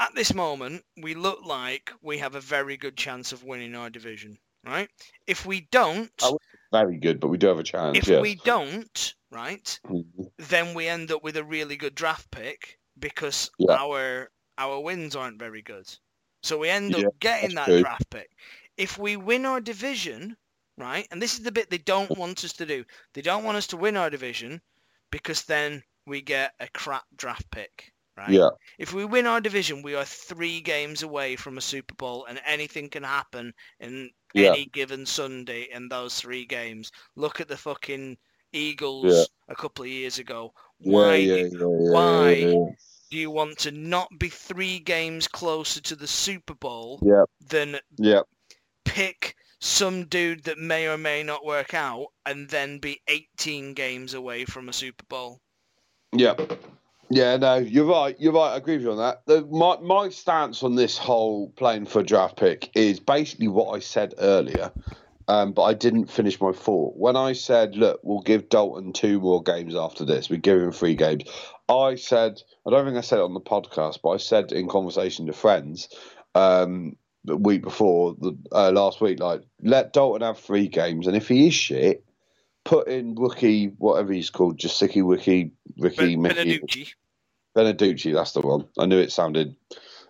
at this moment we look like we have a very good chance of winning our division right if we don't Oh, very good, but we do have a chance. if yes. we don't right Mhm. then we end up with a really good draft pick because Yeah. our our wins aren't very good. So we end up Yeah, getting that true. draft pick. If we win our division, right, and this is the bit they don't want us to do. They don't want us to win our division because then we get a crap draft pick, right? Yeah. If we win our division, we are three games away from a Super Bowl, and anything can happen in Yeah. any given Sunday in those three games. Look at the fucking Eagles Yeah. a couple of years ago. Why yeah, do- yeah, yeah, why do you want to not be three games closer to the Super Bowl than Yeah. pick some dude that may or may not work out and then be 18 games away from a Super Bowl? Yeah. Yeah, no, you're right. You're right. I agree with you on that. The, my my stance on this whole playing for a draft pick is basically what I said earlier, um, but I didn't finish my thought. When I said, "Look, we'll give Dalton two more games after this. We give him three games," I said, I don't think I said it on the podcast, but I said in conversation to friends um, the week before, the uh, last week, like let Dalton have three games, and if he is shit, put in rookie whatever he's called, Jasicki Wiki Ricky Ben- Mickey. Ben DiNucci. Beneducci, that's the one. I knew it sounded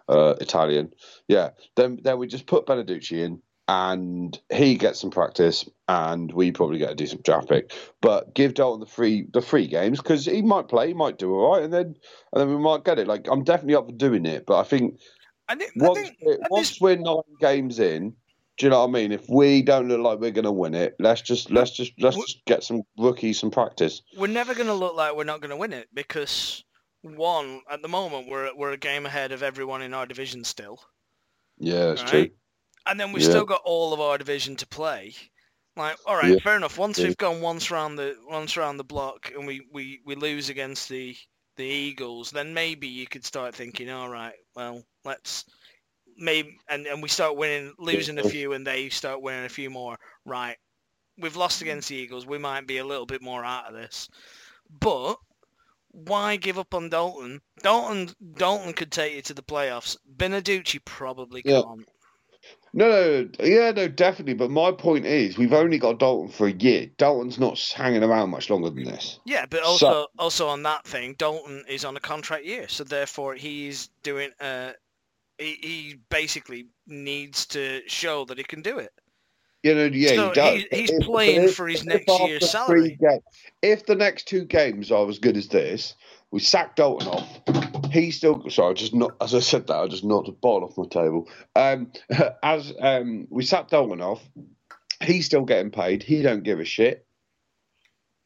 uh, Italian. Yeah, then then we just put Ben DiNucci in, and he gets some practice, and we probably get a decent draft pick. But give Dalton the free the free games because he might play, he might do all right, and then and then we might get it. Like I'm definitely up for doing it, but I think I think, once I think at once this- we're nine games in. Do you know what I mean? If we don't look like we're going to win it, let's just let's just let's just get some rookies some practice. we're never going to look like we're not going to win it because one at the moment we're we're a game ahead of everyone in our division still, Yeah, that's Right. true. and then we've Yeah. still got all of our division to play. Like, all right, Yeah. fair enough. Once Yeah. we've gone once round the once round the block and we, we, we lose against the the Eagles, then maybe you could start thinking, all right, well, let's maybe and, and we start winning, losing a few, and they start winning a few more. Right, we've lost against the Eagles. We might be a little bit more out of this, but why give up on Dalton? Dalton Dalton could take you to the playoffs. Ben DiNucci probably Yeah. can't. No, no, yeah, no, definitely. But my point is, we've only got Dalton for a year. Dalton's not hanging around much longer than this. Yeah, but So- also also on that thing, Dalton is on a contract year, so therefore he's doing. Uh, he, he basically needs to show that he can do it. You know, yeah, So he does. he- he's If- playing if- for his next year's salary. if the next two games are as good as this, we sack Dalton off. He's still sorry. I just not as I said that I just knocked a ball off my table. Um, as um, we sack Dalton off, he's still getting paid. He don't give a shit.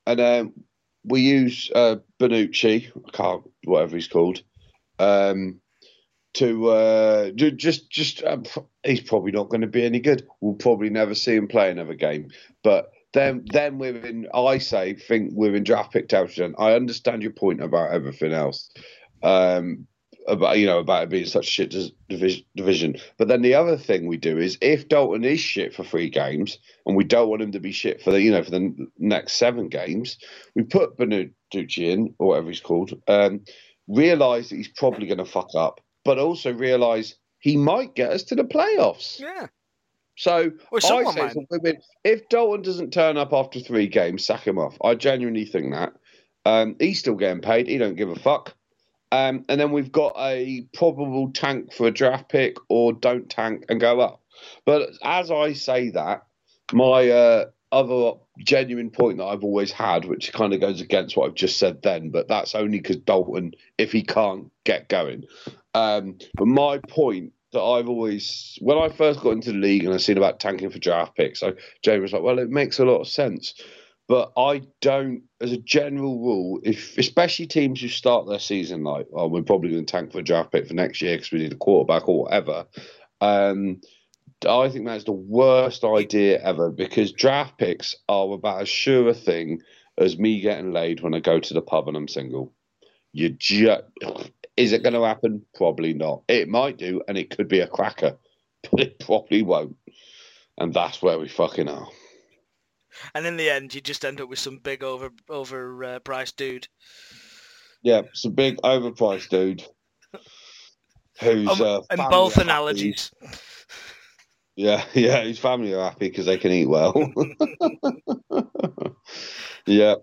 And um, we use uh, Benucci, I can't whatever he's called, um, to uh, just just um, he's probably not going to be any good. We'll probably never see him play another game. But then then we're in. I say think we're in draft pick territory. I understand your point about everything else. Um, about you know about it being such shit division. But then the other thing we do is if Dalton is shit for three games, and we don't want him to be shit for the you know for the next seven games, we put Benucci in or whatever he's called. Um, realize that he's probably going to fuck up, but also realize he might get us to the playoffs. Yeah, So I say might. to women, if Dalton doesn't turn up after three games, sack him off. I genuinely think that. Um, he's still getting paid. He don't give a fuck. Um, and then we've got a probable tank for a draft pick or don't tank and go up. But as I say that, my uh, other genuine point that I've always had, which kind of goes against what I've just said then, but that's only because Dalton, if he can't get going. Um, but my point that I've always, when I first got into the league and I seen about tanking for draft picks, so Jamie was like, well, it makes a lot of sense. But I don't, as a general rule, if especially teams who start their season like, oh, we're probably going to tank for a draft pick for next year because we need a quarterback or whatever. Um, I think that's the worst idea ever because draft picks are about as sure a thing as me getting laid when I go to the pub and I'm single. You just is it going to happen? Probably not. It might do, and it could be a cracker, but it probably won't. And that's where we fucking are. And in the end, you just end up with some big over overpriced uh, dude. Yeah, a big overpriced dude who's Um, uh, and both analogies. Yeah, yeah, his family are happy because they can eat well. yeah,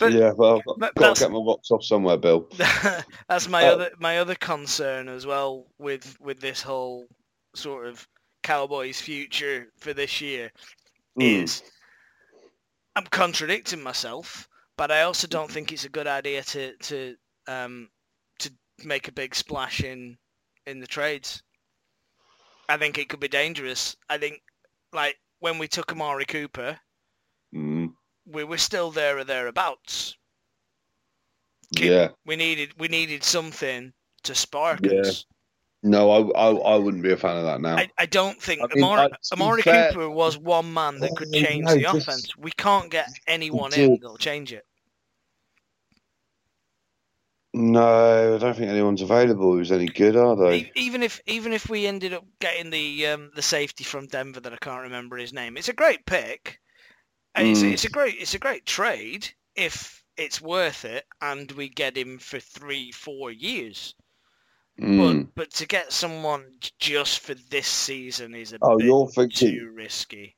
But- yeah. Well, I've got to get my rocks off somewhere, Bill. That's my Uh, other my other concern as well with with this whole sort of Cowboys future for this year Mm. is I'm contradicting myself, but I also don't think it's a good idea to to um to make a big splash in in the trades. I think it could be dangerous. I think like when we took Amari Cooper. We were still there or thereabouts. Yeah. We needed we needed something to spark Yeah. us. No, I, I I wouldn't be a fan of that now. I, I don't think I mean, Amari, Amari Cooper was one man that could change no, the just- offense. We can't get anyone in that'll change it. no, I don't think anyone's available who's any good, are they? Even if even if we ended up getting the um, the safety from Denver that I can't remember his name, it's a great pick, and it's Mm. it's a great it's a great trade if it's worth it, and we get him for three four years. Mm. But but to get someone just for this season is a Oh, bit you're thinking? too risky.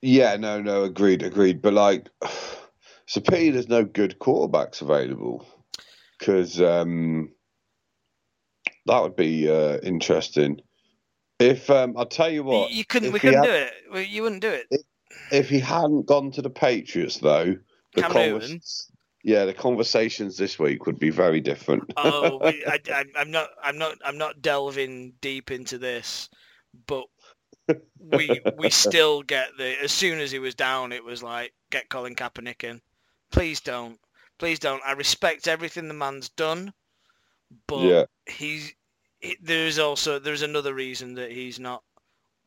Yeah, no, no, agreed, agreed. But like, it's a pity there's no good quarterbacks available because um, that would be uh, interesting. If um, I'll tell you what, you, you couldn't. We couldn't had- do it. You wouldn't do it. if he hadn't gone to the Patriots, though, the Cam convers- yeah, the conversations this week would be very different. Oh, we, I, I, I'm not. I'm not. I'm not delving deep into this, but we we still get the. As soon as he was down, it was like get Colin Kaepernick in. Please don't. Please don't. I respect everything the man's done, but yeah, he's he, there's also there's another reason that he's not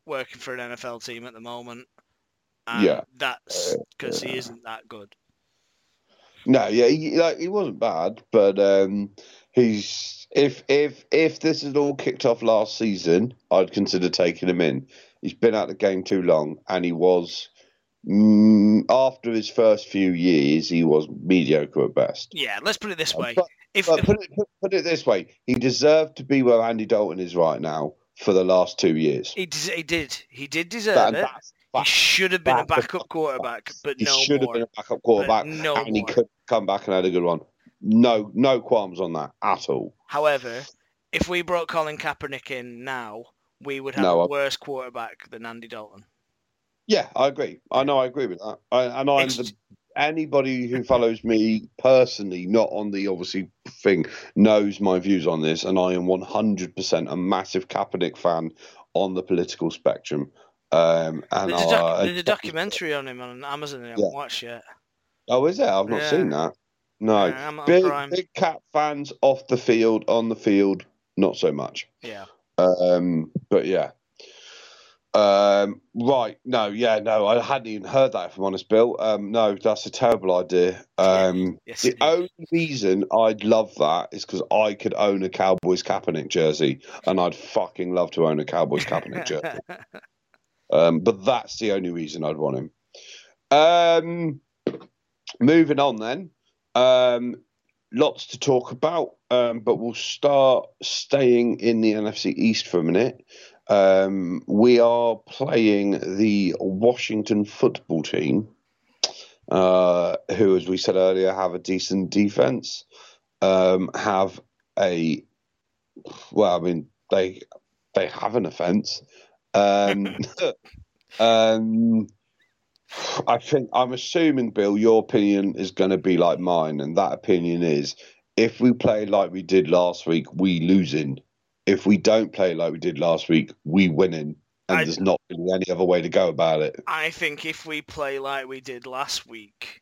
working for an NFL team at the moment. And Yeah. that's because he isn't that good. no, yeah, he, like he wasn't bad, but um, he's if if if this had all kicked off last season, I'd consider taking him in. He's been out the game too long, and he was mm, after his first few years, he was mediocre at best. Yeah, let's put it this way: But- if But put it, put, put it this way: he deserved to be where Andy Dalton is right now for the last two years. he, des- he did, he did deserve That- it. that's- He should have been a backup quarterback, but no. he no should have been a backup quarterback, But no and he could come back and had a good one. No, no qualms on that at all. However, if we brought Colin Kaepernick in now, we would have No, a I- worse quarterback than Andy Dalton. Yeah, I agree. I know, I agree with that. I, and I'm the, anybody who follows me personally, not on the obviously thing, knows my views on this, and I am 100% a massive Kaepernick fan on the political spectrum. Um, and There's a, doc- I- there's a documentary on him on Amazon I haven't Yeah. watched yet. Oh, is it? I've not Yeah. seen that. No. Yeah, I'm big, Prime. big cat fans off the field, on the field, not so much. Yeah. Um, but yeah. Um, right. No, yeah, no, I hadn't even heard that, if I'm honest, Bill. Um, no, that's a terrible idea. Um, Yes, the only reason I'd love that is because I could own a Cowboys Kaepernick jersey, and I'd fucking love to own a Cowboys Kaepernick jersey. Um, but that's the only reason I'd want him. Um, moving on then. Um, lots to talk about, um, but we'll start staying in the NFC East for a minute. Um, we are playing the Washington football team, uh, who, as we said earlier, have a decent defense, um, have a well, I mean, they they have an offense. Um, um, I think I'm assuming, Bill, your opinion is going to be like mine, and that opinion is if we play like we did last week, we losing. If we don't play like we did last week, we winning, and I- there's not really any other way to go about it. I think if we play like we did last week,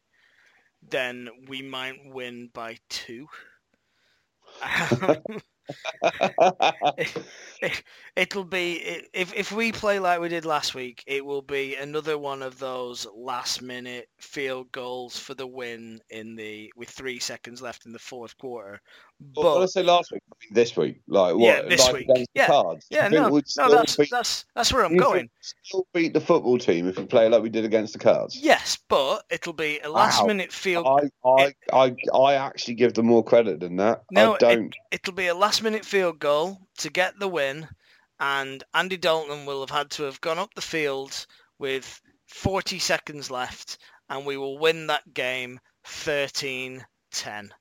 then we might win by two. It'll be if if we play like we did last week, it will be another one of those last minute field goals for the win in the with three seconds left in the fourth quarter. What did I But say last week? I mean, this week, like what? Yeah, this like week. Yeah. Cards? yeah, Do you think no, no, that's beat- that's that's where I'm do you think going. Still beat the football team if we play like we did against the Cards. Yes, but it'll be a last Wow. minute field. I, I, I, I actually give them more credit than that. No, I don't. it'll be a last minute field goal to get the win, and Andy Dalton will have had to have gone up the field with 40 seconds left, and we will win that game 13 10.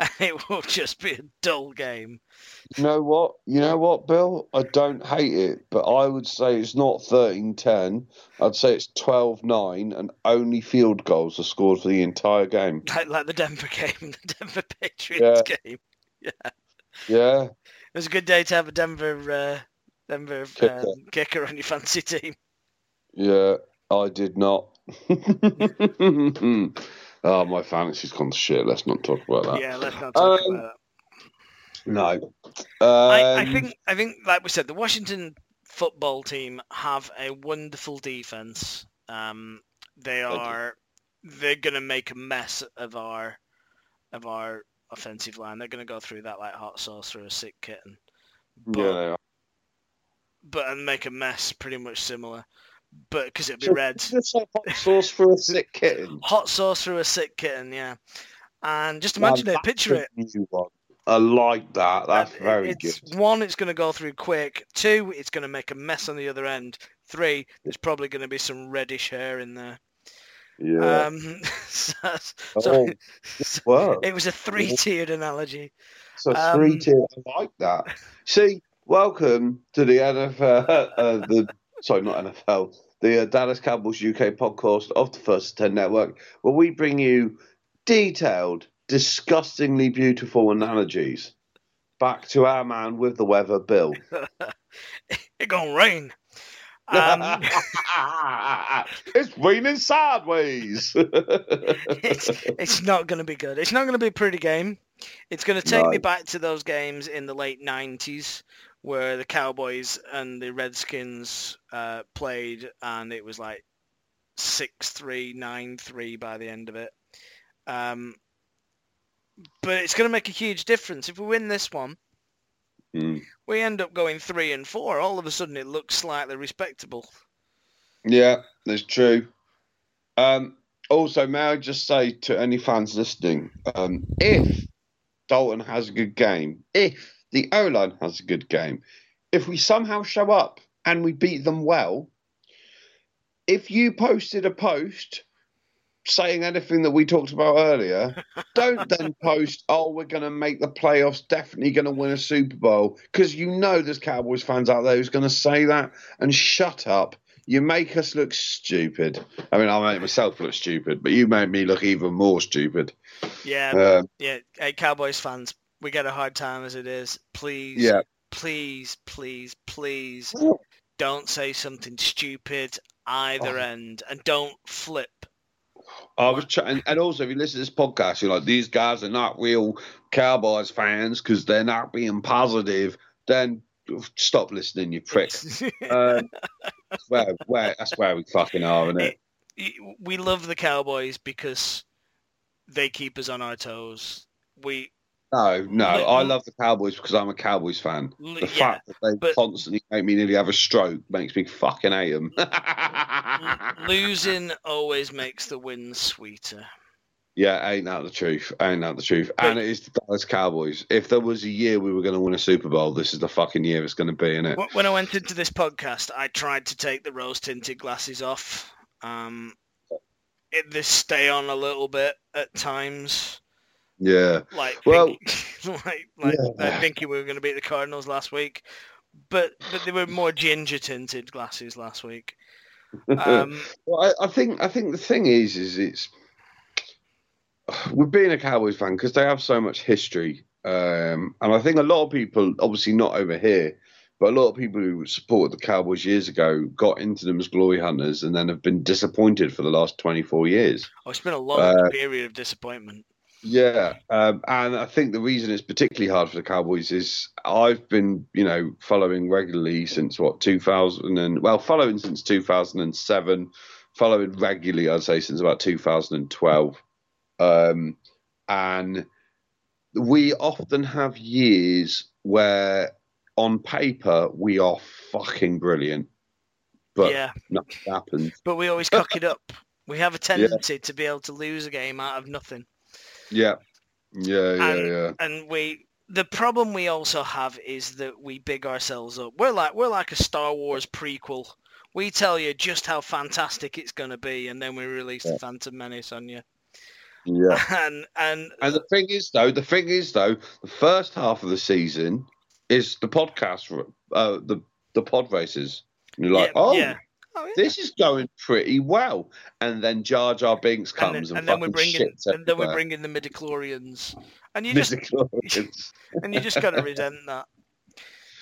And it will just be a dull game. You know what? You know what, Bill? I don't hate it, but I would say it's not 13-10. I'd say it's 12-9, and only field goals are scored for the entire game. Like, like the Denver game, the Denver Patriots game. Yeah, It was a good day to have a Denver uh, Denver Kicker. um, kicker on your fancy team. yeah. I did not. Oh, my fantasy's gone to shit. Let's not talk about that. Yeah, let's not talk Um, about it. No. Um, I, I think I think like we said, the Washington football team have a wonderful defense. Um, they are they're gonna make a mess of our of our offensive line. They're gonna go through that like hot sauce through a sick kitten, Yeah, they are. but and make a mess pretty much similar. But because it'd be So- red, hot sauce for a sick kitten. hot sauce through a sick kitten, yeah. And just Man, imagine it, picture it. I like that. That's very it's, good. One, it's going to go through quick. Two, it's going to make a mess on the other end. Three, there's probably going to be some reddish hair in there. Yeah. Um, so, oh, so it was a three-tiered analogy. So um, three tier. I like that. See, welcome to the NFL. Uh, the sorry, not NFL. The uh, Dallas Cowboys UK podcast of the First Ten Network, where we bring you detailed, disgustingly beautiful analogies. Back to our man with the weather, Bill. It gonna rain. Um, it's raining sideways. it's, it's not going to be good. It's not going to be a pretty game. It's going to take me back to those games in the late 90s where the Cowboys and the Redskins uh, played and it was like 6-3, 9-3 by the end of it. Um, but it's going to make a huge difference. If we win this one, Mm. we end up going 3 and 4. All of a sudden it looks slightly respectable. Yeah, that's true. Um, also, may I just say to any fans listening, um, if Dalton has a good game, if the O line has a good game, if we somehow show up and we beat them well, if you posted a post saying anything that we talked about earlier, don't then post, oh, we're going to make the playoffs, definitely going to win a Super Bowl, because you know there's Cowboys fans out there who's going to say that, and shut up. You make us look stupid. I mean, I make myself look stupid, but you made me look even more stupid. Yeah, Um, yeah. Hey, Cowboys fans, we get a hard time as it is. Please, yeah. please, please, please don't say something stupid either Oh. end and don't flip. I was trying, and also if you listen to this podcast, you're like, these guys are not real Cowboys fans because they're not being positive. Then stop listening, you prick. Um, that's where, where, that's where we fucking are, isn't it? we love the Cowboys because they keep us on our toes. We No, no, I love the Cowboys because I'm a Cowboys fan. The yeah, fact that they but- constantly make me nearly have a stroke makes me fucking hate them. losing always makes the win sweeter. Yeah, ain't that the truth? Ain't that the truth? But- and it is the Dallas Cowboys. If there was a year we were going to win a Super Bowl, this is the fucking year it's going to be, innit? it? When I went into this podcast, I tried to take the rose tinted glasses off. Um, it, they stay on a little bit at times. Yeah. like Well- think, like like Yeah. thinking we were going to beat the Cardinals last week, but but they were more ginger tinted glasses last week. Um, well, I, I think I think the thing is, is it's with being a Cowboys fan because they have so much history, um, and I think a lot of people, obviously not over here, but a lot of people who supported the Cowboys years ago got into them as glory hunters and then have been disappointed for the last twenty four years. oh, it's been a long Uh, period of disappointment. Yeah, um, and I think the reason it's particularly hard for the Cowboys is I've been, you know, following regularly since what 2000 and well, following since 2007, following regularly I'd say since about 2012, um, and we often have years where on paper we are fucking brilliant, but yeah, nothing happens. but we always cock it up. We have a tendency to be able to lose a game out of nothing. Yeah, yeah, yeah, And- yeah. and we the problem we also have is that we big ourselves up. We're like we're like a Star Wars prequel. We tell you just how fantastic it's going to be, and then we release Yeah. the Phantom Menace on you. Yeah. And and And the thing is, though, the thing is, though, the first half of the season is the podcast, uh, the the pod races. And you're like, yeah, oh, yeah. Oh, yeah. this is going pretty well. And then Jar Jar Binks and comes then, and, and then we fucking bring in shits and then we everywhere. bring in the midichlorians, and you just and you just to resent that.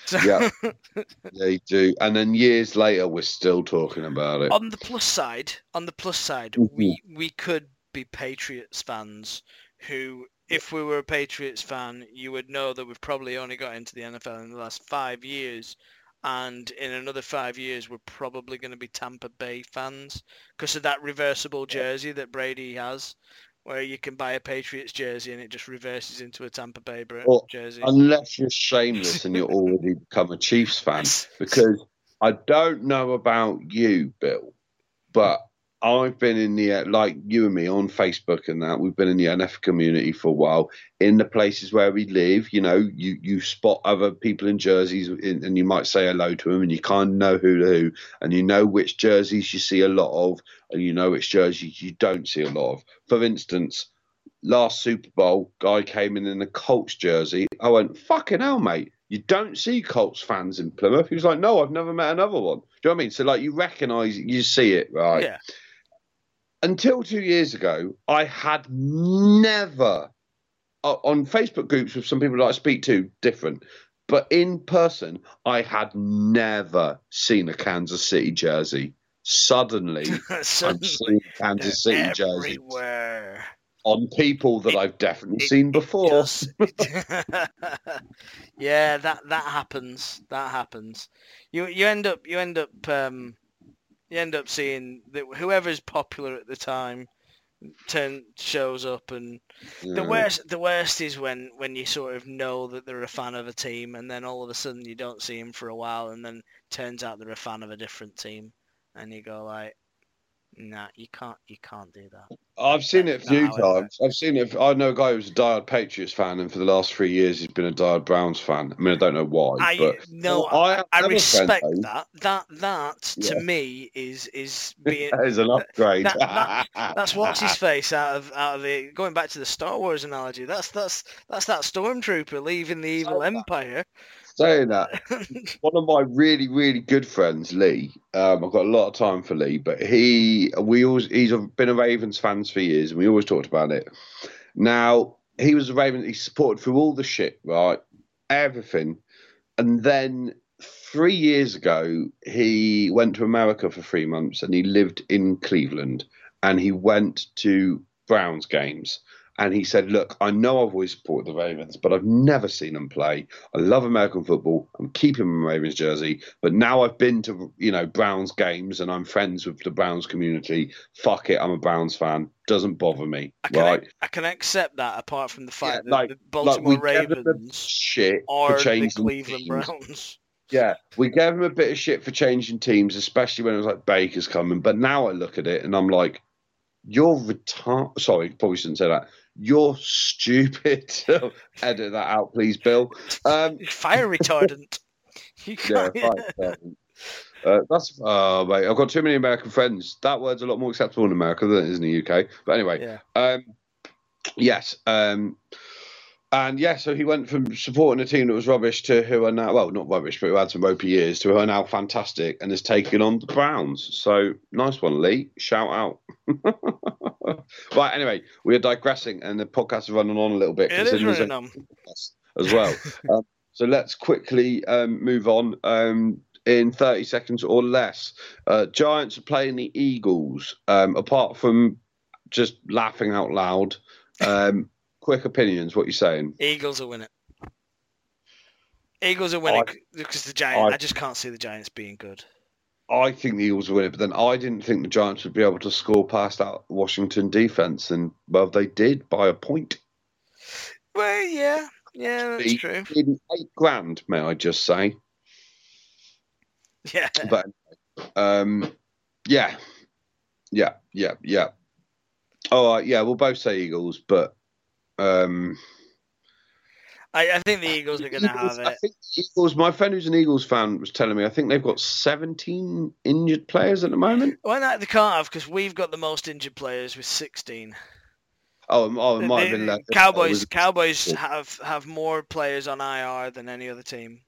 So, Yeah. they do. And then years later, we're still talking about it. on the plus side, on the plus side, Mhm. we we could be Patriots fans who, if we were a Patriots fan, you would know that we've probably only got into the NFL in the last five years, and in another five years, we're probably going to be Tampa Bay fans because of that reversible jersey that Brady has. Where you can buy a Patriots jersey and it just reverses into a Tampa Bay Well, jersey. Unless you're shameless and you're already become a Chiefs fan. because I don't know about you, Bill, but I've been in the uh, like you and me on Facebook and that we've been in the NF community for a while. In the places where we live, you know, you you spot other people in jerseys and you might say hello to them, and you kind of know who to who, and you know which jerseys you see a lot of, and you know which jerseys you don't see a lot of. For instance, last Super Bowl, guy came in in a Colts jersey. I went, fucking hell, mate. You don't see Colts fans in Plymouth. He was like, no, I've never met another one. Do you know what I mean? So, like, you recognise, you see it, right? Yeah. Until two years ago, I had never uh, on Facebook groups with some people that I speak to different, but in person, I had never seen a Kansas City jersey. Suddenly, I'm seeing Kansas City they're jersey everywhere. on people that It- I've definitely it- seen before. does. yeah, that that happens. That happens. You you end up you end up um, you end up seeing that whoever's popular at the time turn shows up and the worst the worst is when when you sort of know that they're a fan of a team and then all of a sudden you don't see them for a while and then turns out they're a fan of a different team and you go like nah you can't you can't do that I've seen it a few times. I've seen it. I know a guy who's a diehard Patriots fan, and for the last three years, he's been a diehard Browns fan. I mean, I don't know why, I but no Well, I I, respect that that that to Yeah. me is is being that is an upgrade. that- that- That's what's his face out of out of the going back to the Star Wars analogy. That's that's that's that stormtrooper leaving the evil So empire. Saying that, one of my really, really good friends, Lee. Um, I've got a lot of time for Lee, but he, we always, he's been a Ravens fans for years, and we always talked about it. Now he was a Ravens. He supported through all the shit, right? Everything, and then three years ago, he went to America for three months, and he lived in Cleveland, and he went to Browns games. And he said, Look, I know I've always supported the Ravens, but I've never seen them play. I love American football. I'm keeping my Ravens jersey, but now I've been to you know Browns games and I'm friends with the Browns community. Fuck it, I'm a Browns fan. Doesn't bother me, I can right? I can accept that apart from the fact Yeah, that like- the Baltimore a Ravens shit are the changing Cleveland teams. Browns. Yeah, we gave him a bit of shit for changing teams, especially when it was like Baker's coming. But now I look at it and I'm like, you're retard. Sorry, probably shouldn't say that. You're stupid. Edit that out, please, Bill. Um, Fire retardant. You yeah, right. um, Uh, that's uh, mate. I've got too many American friends. That word's a lot more acceptable in America than it is in the UK. But anyway, yeah. um, yes, um, and yeah. So he went from supporting a team that was rubbish to who are now well, not rubbish, but who had some ropey years to who are now fantastic and has taken on the Browns. So nice one, Lee. Shout out. right. Anyway, we are digressing, and the podcast is running on a little bit. It is running on. as well. um, so let's quickly um, move on um, in 30 seconds or less. Uh, Giants are playing the Eagles. Um, apart from just laughing out loud, um, quick opinions. What are you saying? Eagles will win it. Eagles are winning because the Giants. I- I, just can't see the Giants being good. I think the Eagles will win it, but then I didn't think the Giants would be able to score past that Washington defense, and well, they did by a point. Well, yeah, yeah, that's Eight- true. In eight grand, may I just say? Yeah, but um, yeah, yeah, yeah, yeah. All right, yeah, we'll both say Eagles, but um, I, I think the Eagles are going to have it. I think the Eagles. My friend who's an Eagles fan was telling me I think they've got 17 injured players at the moment. Well, no, they can't have because we've got the most injured players with 16. Oh, it- oh, it might have been less. Cowboys. Cowboys have have more players on IR than any other team.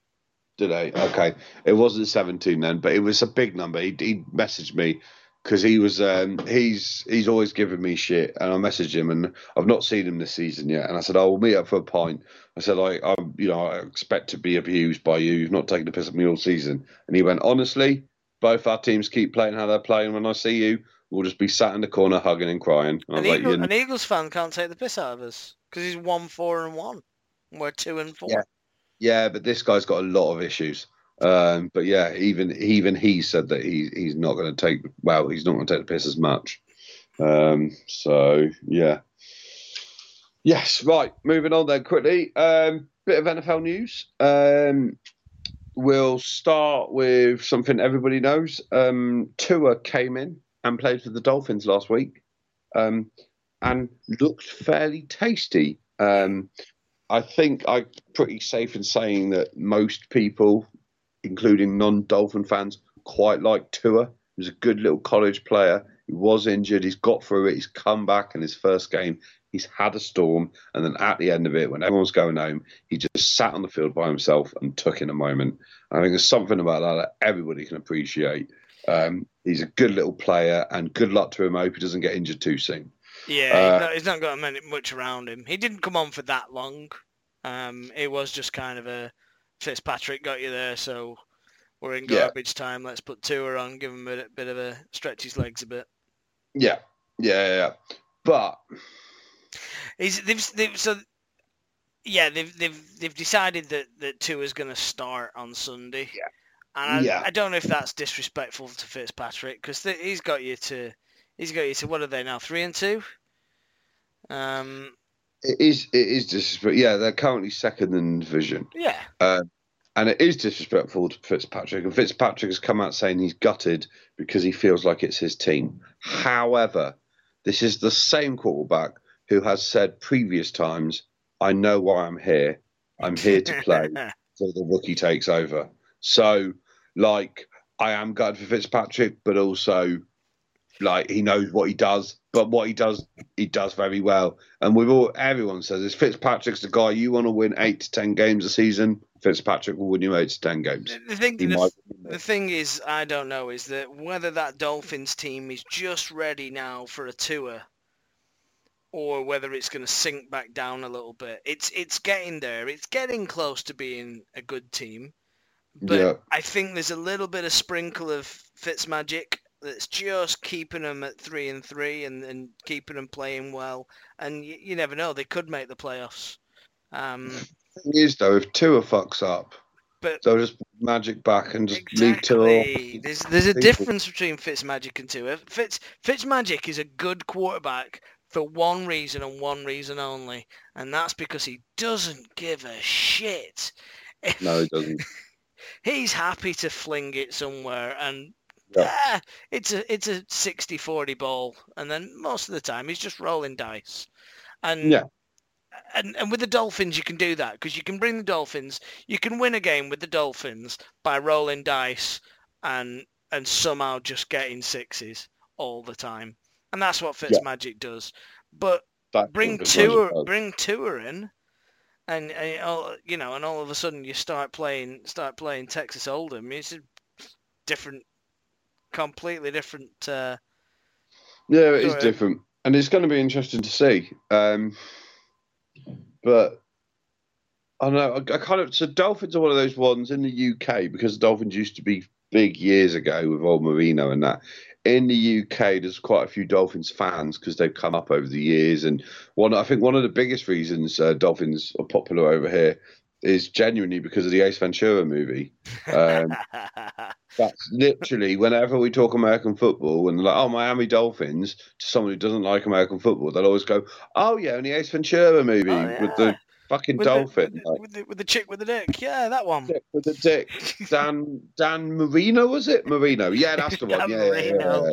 Did they? Okay, it wasn't 17 then, but it was a big number. He, he messaged me because he was um, he's he's always giving me shit, and I messaged him, and I've not seen him this season yet. And I said, "I will meet up for a pint." I said, "I, I you know I expect to be abused by you. You've not taken the piss at me all season." And he went, "Honestly, both our teams keep playing how they're playing. When I see you, we'll just be sat in the corner hugging and crying." And I An, like, Eagle, "You- an Eagles fan can't take the piss out of us because he's one four and one. and We're two and four. Yeah. Yeah, but this guy's got a lot of issues. Um, but yeah, even even he said that he he's not going to take well, he's not going to take the piss as much. Um, so yeah, yes, right. Moving on then quickly. Um, bit of NFL news. Um, we'll start with something everybody knows. Um, Tua came in and played for the Dolphins last week, um, and looked fairly tasty. Um, I think I'm pretty safe in saying that most people, including non-Dolphin fans, quite like Tua. He was a good little college player. He was injured. He's got through it. He's come back in his first game. He's had a storm, and then at the end of it, when everyone's going home, he just sat on the field by himself and took in a moment. I think there's something about that that everybody can appreciate. Um, he's a good little player, and good luck to him. I hope he doesn't get injured too soon. Yeah, uh, he's, not, got much around him. He didn't come on for that long. Um, it was just kind of a Fitzpatrick got you there, so we're in garbage yeah. time. Let's put Tua on, give him a bit of a stretch his legs a bit. Yeah, yeah, yeah. But is they've, they've so yeah they've they've they've decided that that Tua is going to start on Sunday. Yeah. And I, yeah. I don't know if that's disrespectful to Fitzpatrick because th- he's got you to he's got you to what are they now three and two? Um, it is it is disrespectful. Yeah, they're currently second in division. Yeah. Uh, and it is disrespectful to Fitzpatrick. And Fitzpatrick has come out saying he's gutted because he feels like it's his team. However, this is the same quarterback who has said previous times, I know why I'm here. I'm here to play until the rookie takes over. So, like, I am gutted for Fitzpatrick, but also, like, he knows what he does. But what he does, he does very well. And we've all, everyone says, is Fitzpatrick's the guy you want to win eight to ten games a season. Fitzpatrick will win you eight to ten games. The thing, the, the thing is, I don't know, is that whether that Dolphins team is just ready now for a tour or whether it's going to sink back down a little bit. It's it's getting there. It's getting close to being a good team. But yeah. I think there's a little bit of sprinkle of Fitz magic that's just keeping them at three and three and, and keeping them playing well. And you, you never know, they could make the playoffs. Um, the thing is, though, if Tua fucks up, but so just magic back and just exactly. leave Tua. There's there's a difference between Fitz magic and Tua. Fitz Fitz magic is a good quarterback for one reason and one reason only, and that's because he doesn't give a shit. No, he doesn't. he's happy to fling it somewhere, and yeah. ah, it's a it's a 60-40 ball, and then most of the time he's just rolling dice. And yeah. And, and with the Dolphins, you can do that because you can bring the Dolphins. You can win a game with the Dolphins by rolling dice and and somehow just getting sixes all the time and that's what Fitzmagic yeah. does. But that bring Tua, bring Tua in, and, and all, you know, and all of a sudden you start playing, start playing Texas Hold'em. It's a different, completely different. Uh, yeah, it is different, and it's going to be interesting to see. Um, but I don't know. I, I, kind of so Dolphins are one of those ones in the UK because the Dolphins used to be big years ago with old Marino and that in the UK, there's quite a few Dolphins fans because they've come up over the years, and one I think one of the biggest reasons uh, Dolphins are popular over here is genuinely because of the Ace Ventura movie. Um, that's literally whenever we talk American football and like, oh, Miami Dolphins to someone who doesn't like American football, they'll always go, oh yeah, and the Ace Ventura movie oh, yeah. with the Fucking with dolphin. The, with, the, with, the, chick with the dick. Yeah, that one. With the dick. Dan Dan Marino was it? Marino. Yeah, that's the one. yeah, yeah, yeah,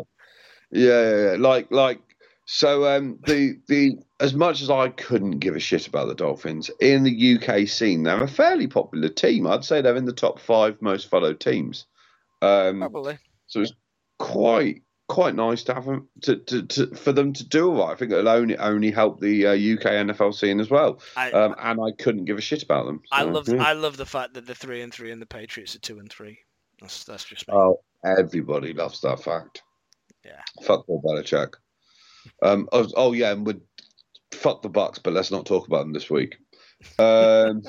yeah, yeah. Like like so um the the as much as I couldn't give a shit about the Dolphins in the UK scene, they're a fairly popular team. I'd say they're in the top five most followed teams. Um, Probably. So it's quite quite nice to have them to, to, to for them to do all right. I think it'll only only help the uh, UK NFL scene as well. I, um, and I couldn't give a shit about them. So, I love yeah. I love the fact that the three and three and the Patriots are two and three. That's that's just me. Oh, everybody loves that fact. Yeah. Fuck Bill Belichick. Um. Oh, oh yeah, and would fuck the Bucks, but let's not talk about them this week. Um,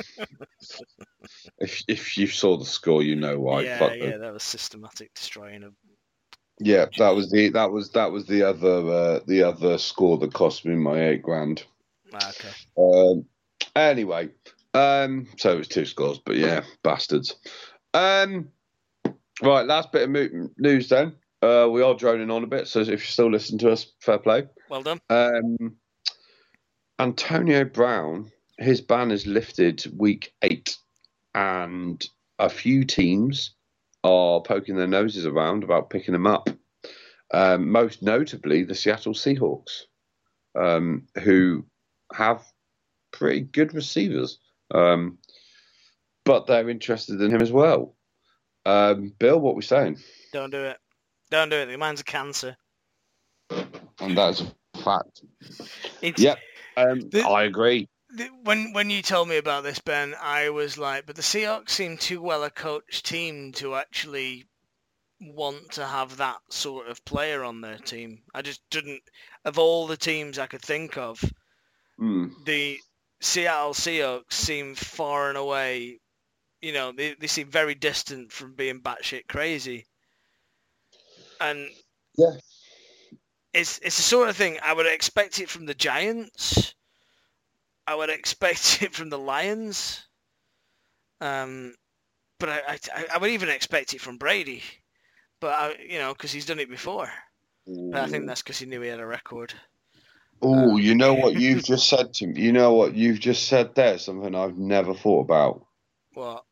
if if you saw the score, you know why. Yeah, fuck yeah, them. that was systematic destroying of yeah, that was the that was that was the other uh, the other score that cost me my eight grand. Ah, okay. Um, anyway, um, so it was two scores, but yeah, bastards. Um, right, last bit of news then. Uh, we are droning on a bit, so if you're still listening to us, fair play. Well done. Um, Antonio Brown, his ban is lifted week eight, and a few teams are poking their noses around about picking him up. Um, most notably, the Seattle Seahawks, um, who have pretty good receivers, um, but they're interested in him as well. Um, Bill, what we saying? Don't do it. Don't do it. The man's a cancer. And that's a fact. It's, Yep, um, The- I agree. When when you told me about this, Ben, I was like, but the Seahawks seem too well a coached team to actually want to have that sort of player on their team. I just didn't. Of all the teams I could think of, Mm. the Seattle Seahawks seem far and away. You know, they they seem very distant from being batshit crazy. And Yeah. it's it's the sort of thing I would expect it from the Giants. I would expect it from the Lions. Um, but I, I, I would even expect it from Brady. But I, you know, because he's done it before. But I think that's because he knew he had a record. Oh, you know what you've just said to me. You know what you've just said there. Something I've never thought about. What?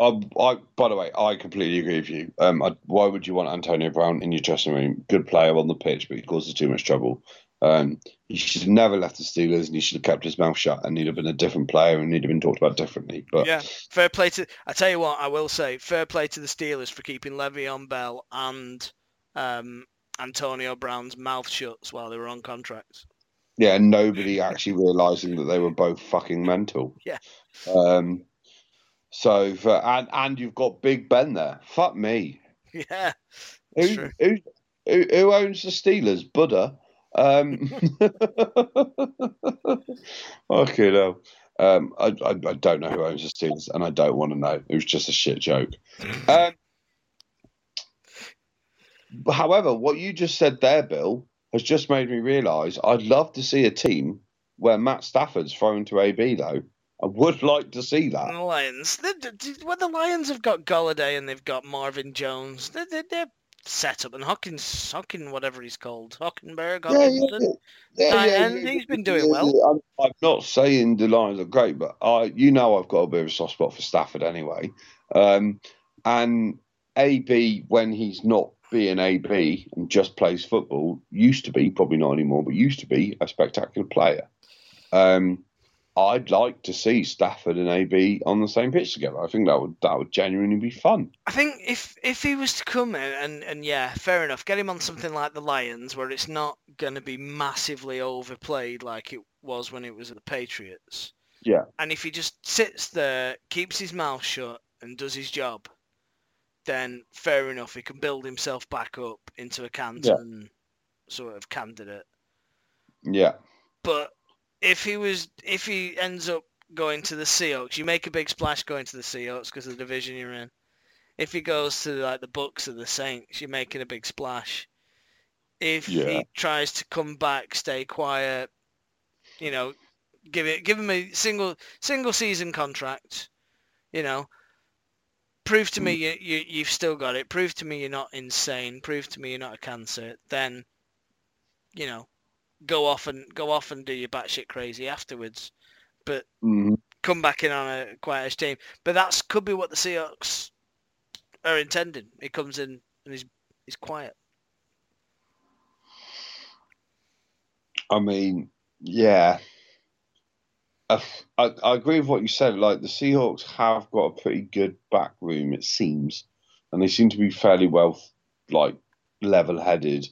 I, I, by the way, I completely agree with you. Um, I, why would you want Antonio Brown in your dressing room? Good player on the pitch, but he causes too much trouble. Um, he should have never left the Steelers, and he should have kept his mouth shut, and he'd have been a different player, and he'd have been talked about differently. But Yeah, fair play to. I tell you what, I will say, fair play to the Steelers for keeping Le'Veon Bell and um, Antonio Brown's mouth shut while they were on contracts. yeah, and nobody actually realizing that they were both fucking mental. Yeah. Um. So for and and you've got Big Ben there. Fuck me. Yeah, Who, who, who, who owns the Steelers? Buddha. Um, okay, no. Um, I, I, I don't know who owns the Steelers, and I don't want to know. It was just a shit joke. Um, however, what you just said there, Bill, has just made me realise I'd love to see a team where Matt Stafford's thrown to AB, though. I would like to see that. the Lions. The, the, well, the Lions have got Golladay and they've got Marvin Jones. They're, they're, they're set up. And Hawkins, Hawkins, whatever he's called, Hockenberg, Hawkinson. Tight end, he's been doing well. yeah. I'm, I'm not saying the Lions are great, but I, you know, I've got a bit of a soft spot for Stafford anyway. Um, and AB, when he's not being AB and just plays football, used to be probably not anymore, but used to be a spectacular player. Um, I'd like to see Stafford and AB on the same pitch together. I think that would that would genuinely be fun. I think if if he was to come in and, and yeah, fair enough, get him on something like the Lions where it's not going to be massively overplayed like it was when it was at the Patriots. Yeah. And if he just sits there, keeps his mouth shut, and does his job, then fair enough, he can build himself back up into a Canton sort of candidate. Yeah, But if he was, if he ends up going to the Seahawks, you make a big splash going to the Seahawks because of the division you're in. If he goes to like the Bucks or the Saints, you're making a big splash. If Yeah. he tries to come back, stay quiet, you know, give it, give him a single single season contract. You know, prove to me mm. you, you you've still got it. Prove to me you're not insane. Prove to me you're not a cancer. Then, you know, go off and go off and do your batshit crazy afterwards. But Mhm. come back in on a quietish team. But that's could be what the Seahawks are intending. He comes in and he's he's quiet. I mean, yeah. I, I, I agree with what you said. Like the Seahawks have got a pretty good back room, it seems, and they seem to be fairly well, like level-headed.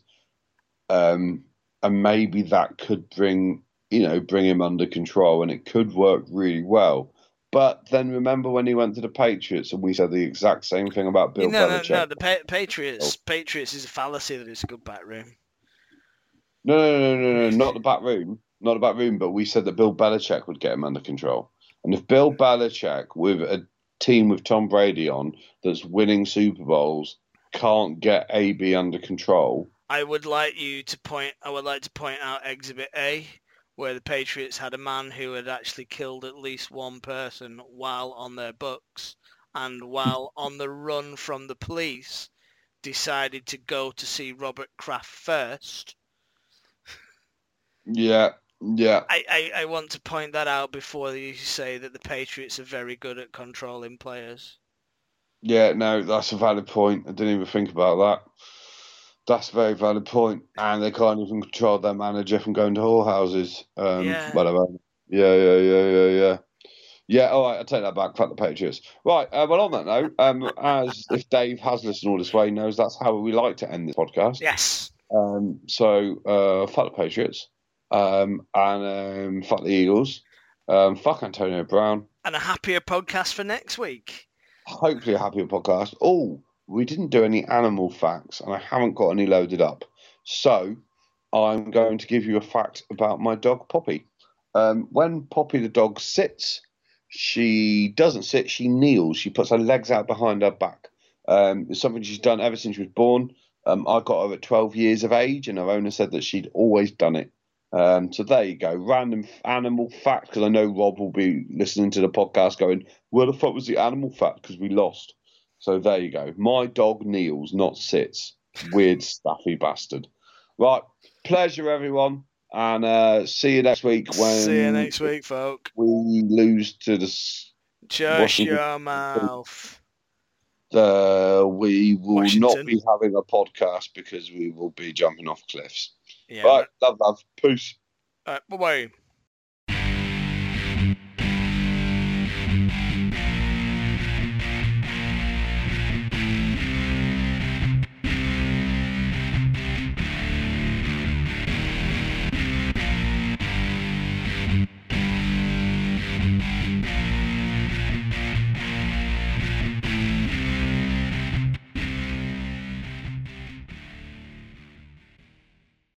Um, and maybe that could bring, you know, bring him under control, and it could work really well. But then remember when he went to the Patriots, and we said the exact same thing about Bill no, no, Belichick. no. The pa- Patriots, Patriots is a fallacy that it's a good back room. No, no, no, no, no, not the back room, not the back room. But we said that Bill Belichick would get him under control, and if Bill Belichick, with a team with Tom Brady on that's winning Super Bowls, can't get AB under control, I would like you to point. I would like to point out Exhibit A, where the Patriots had a man who had actually killed at least one person while on their books, and while on the run from the police, decided to go to see Robert Kraft first. yeah, yeah, I, I, I want to point that out before you say that the Patriots are very good at controlling players. yeah. No, that's a valid point. I didn't even think about That's a very valid point. And they can't even control their manager from going to whorehouses. Um, Yeah. Whatever. Yeah, yeah, yeah, yeah, yeah. Yeah, all right, I'll take that back. Fuck the Patriots. Right, uh, well, on that note, um, as if Dave has listened all this way, he knows that's how we like to end this podcast. Yes. Um, so, uh, fuck the Patriots. Um, and um, fuck the Eagles. Um, fuck Antonio Brown. And a happier podcast for next week. Hopefully, a happier podcast. Oh, we didn't do any animal facts, and I haven't got any loaded up. So, I'm going to give you a fact about my dog Poppy. Um, when Poppy the dog sits, she doesn't sit, she kneels. She puts her legs out behind her back. Um, it's something she's done ever since she was born. Um, I got her at 12 years of age, and her owner said that she'd always done it. Um, so there you go, random animal fact. Because I know Rob will be listening to the podcast, going, "Where the fuck was the animal fact?" Because we lost. So there you go. My dog kneels, not sits. Weird, stuffy bastard. Right, pleasure everyone, and uh, see you next week when See you next week, folk. we lose to the. Shut your mouth. Uh, we will Washington. not be having a podcast because we will be jumping off cliffs. Yeah. Right, love, love, peace. Right, bye bye.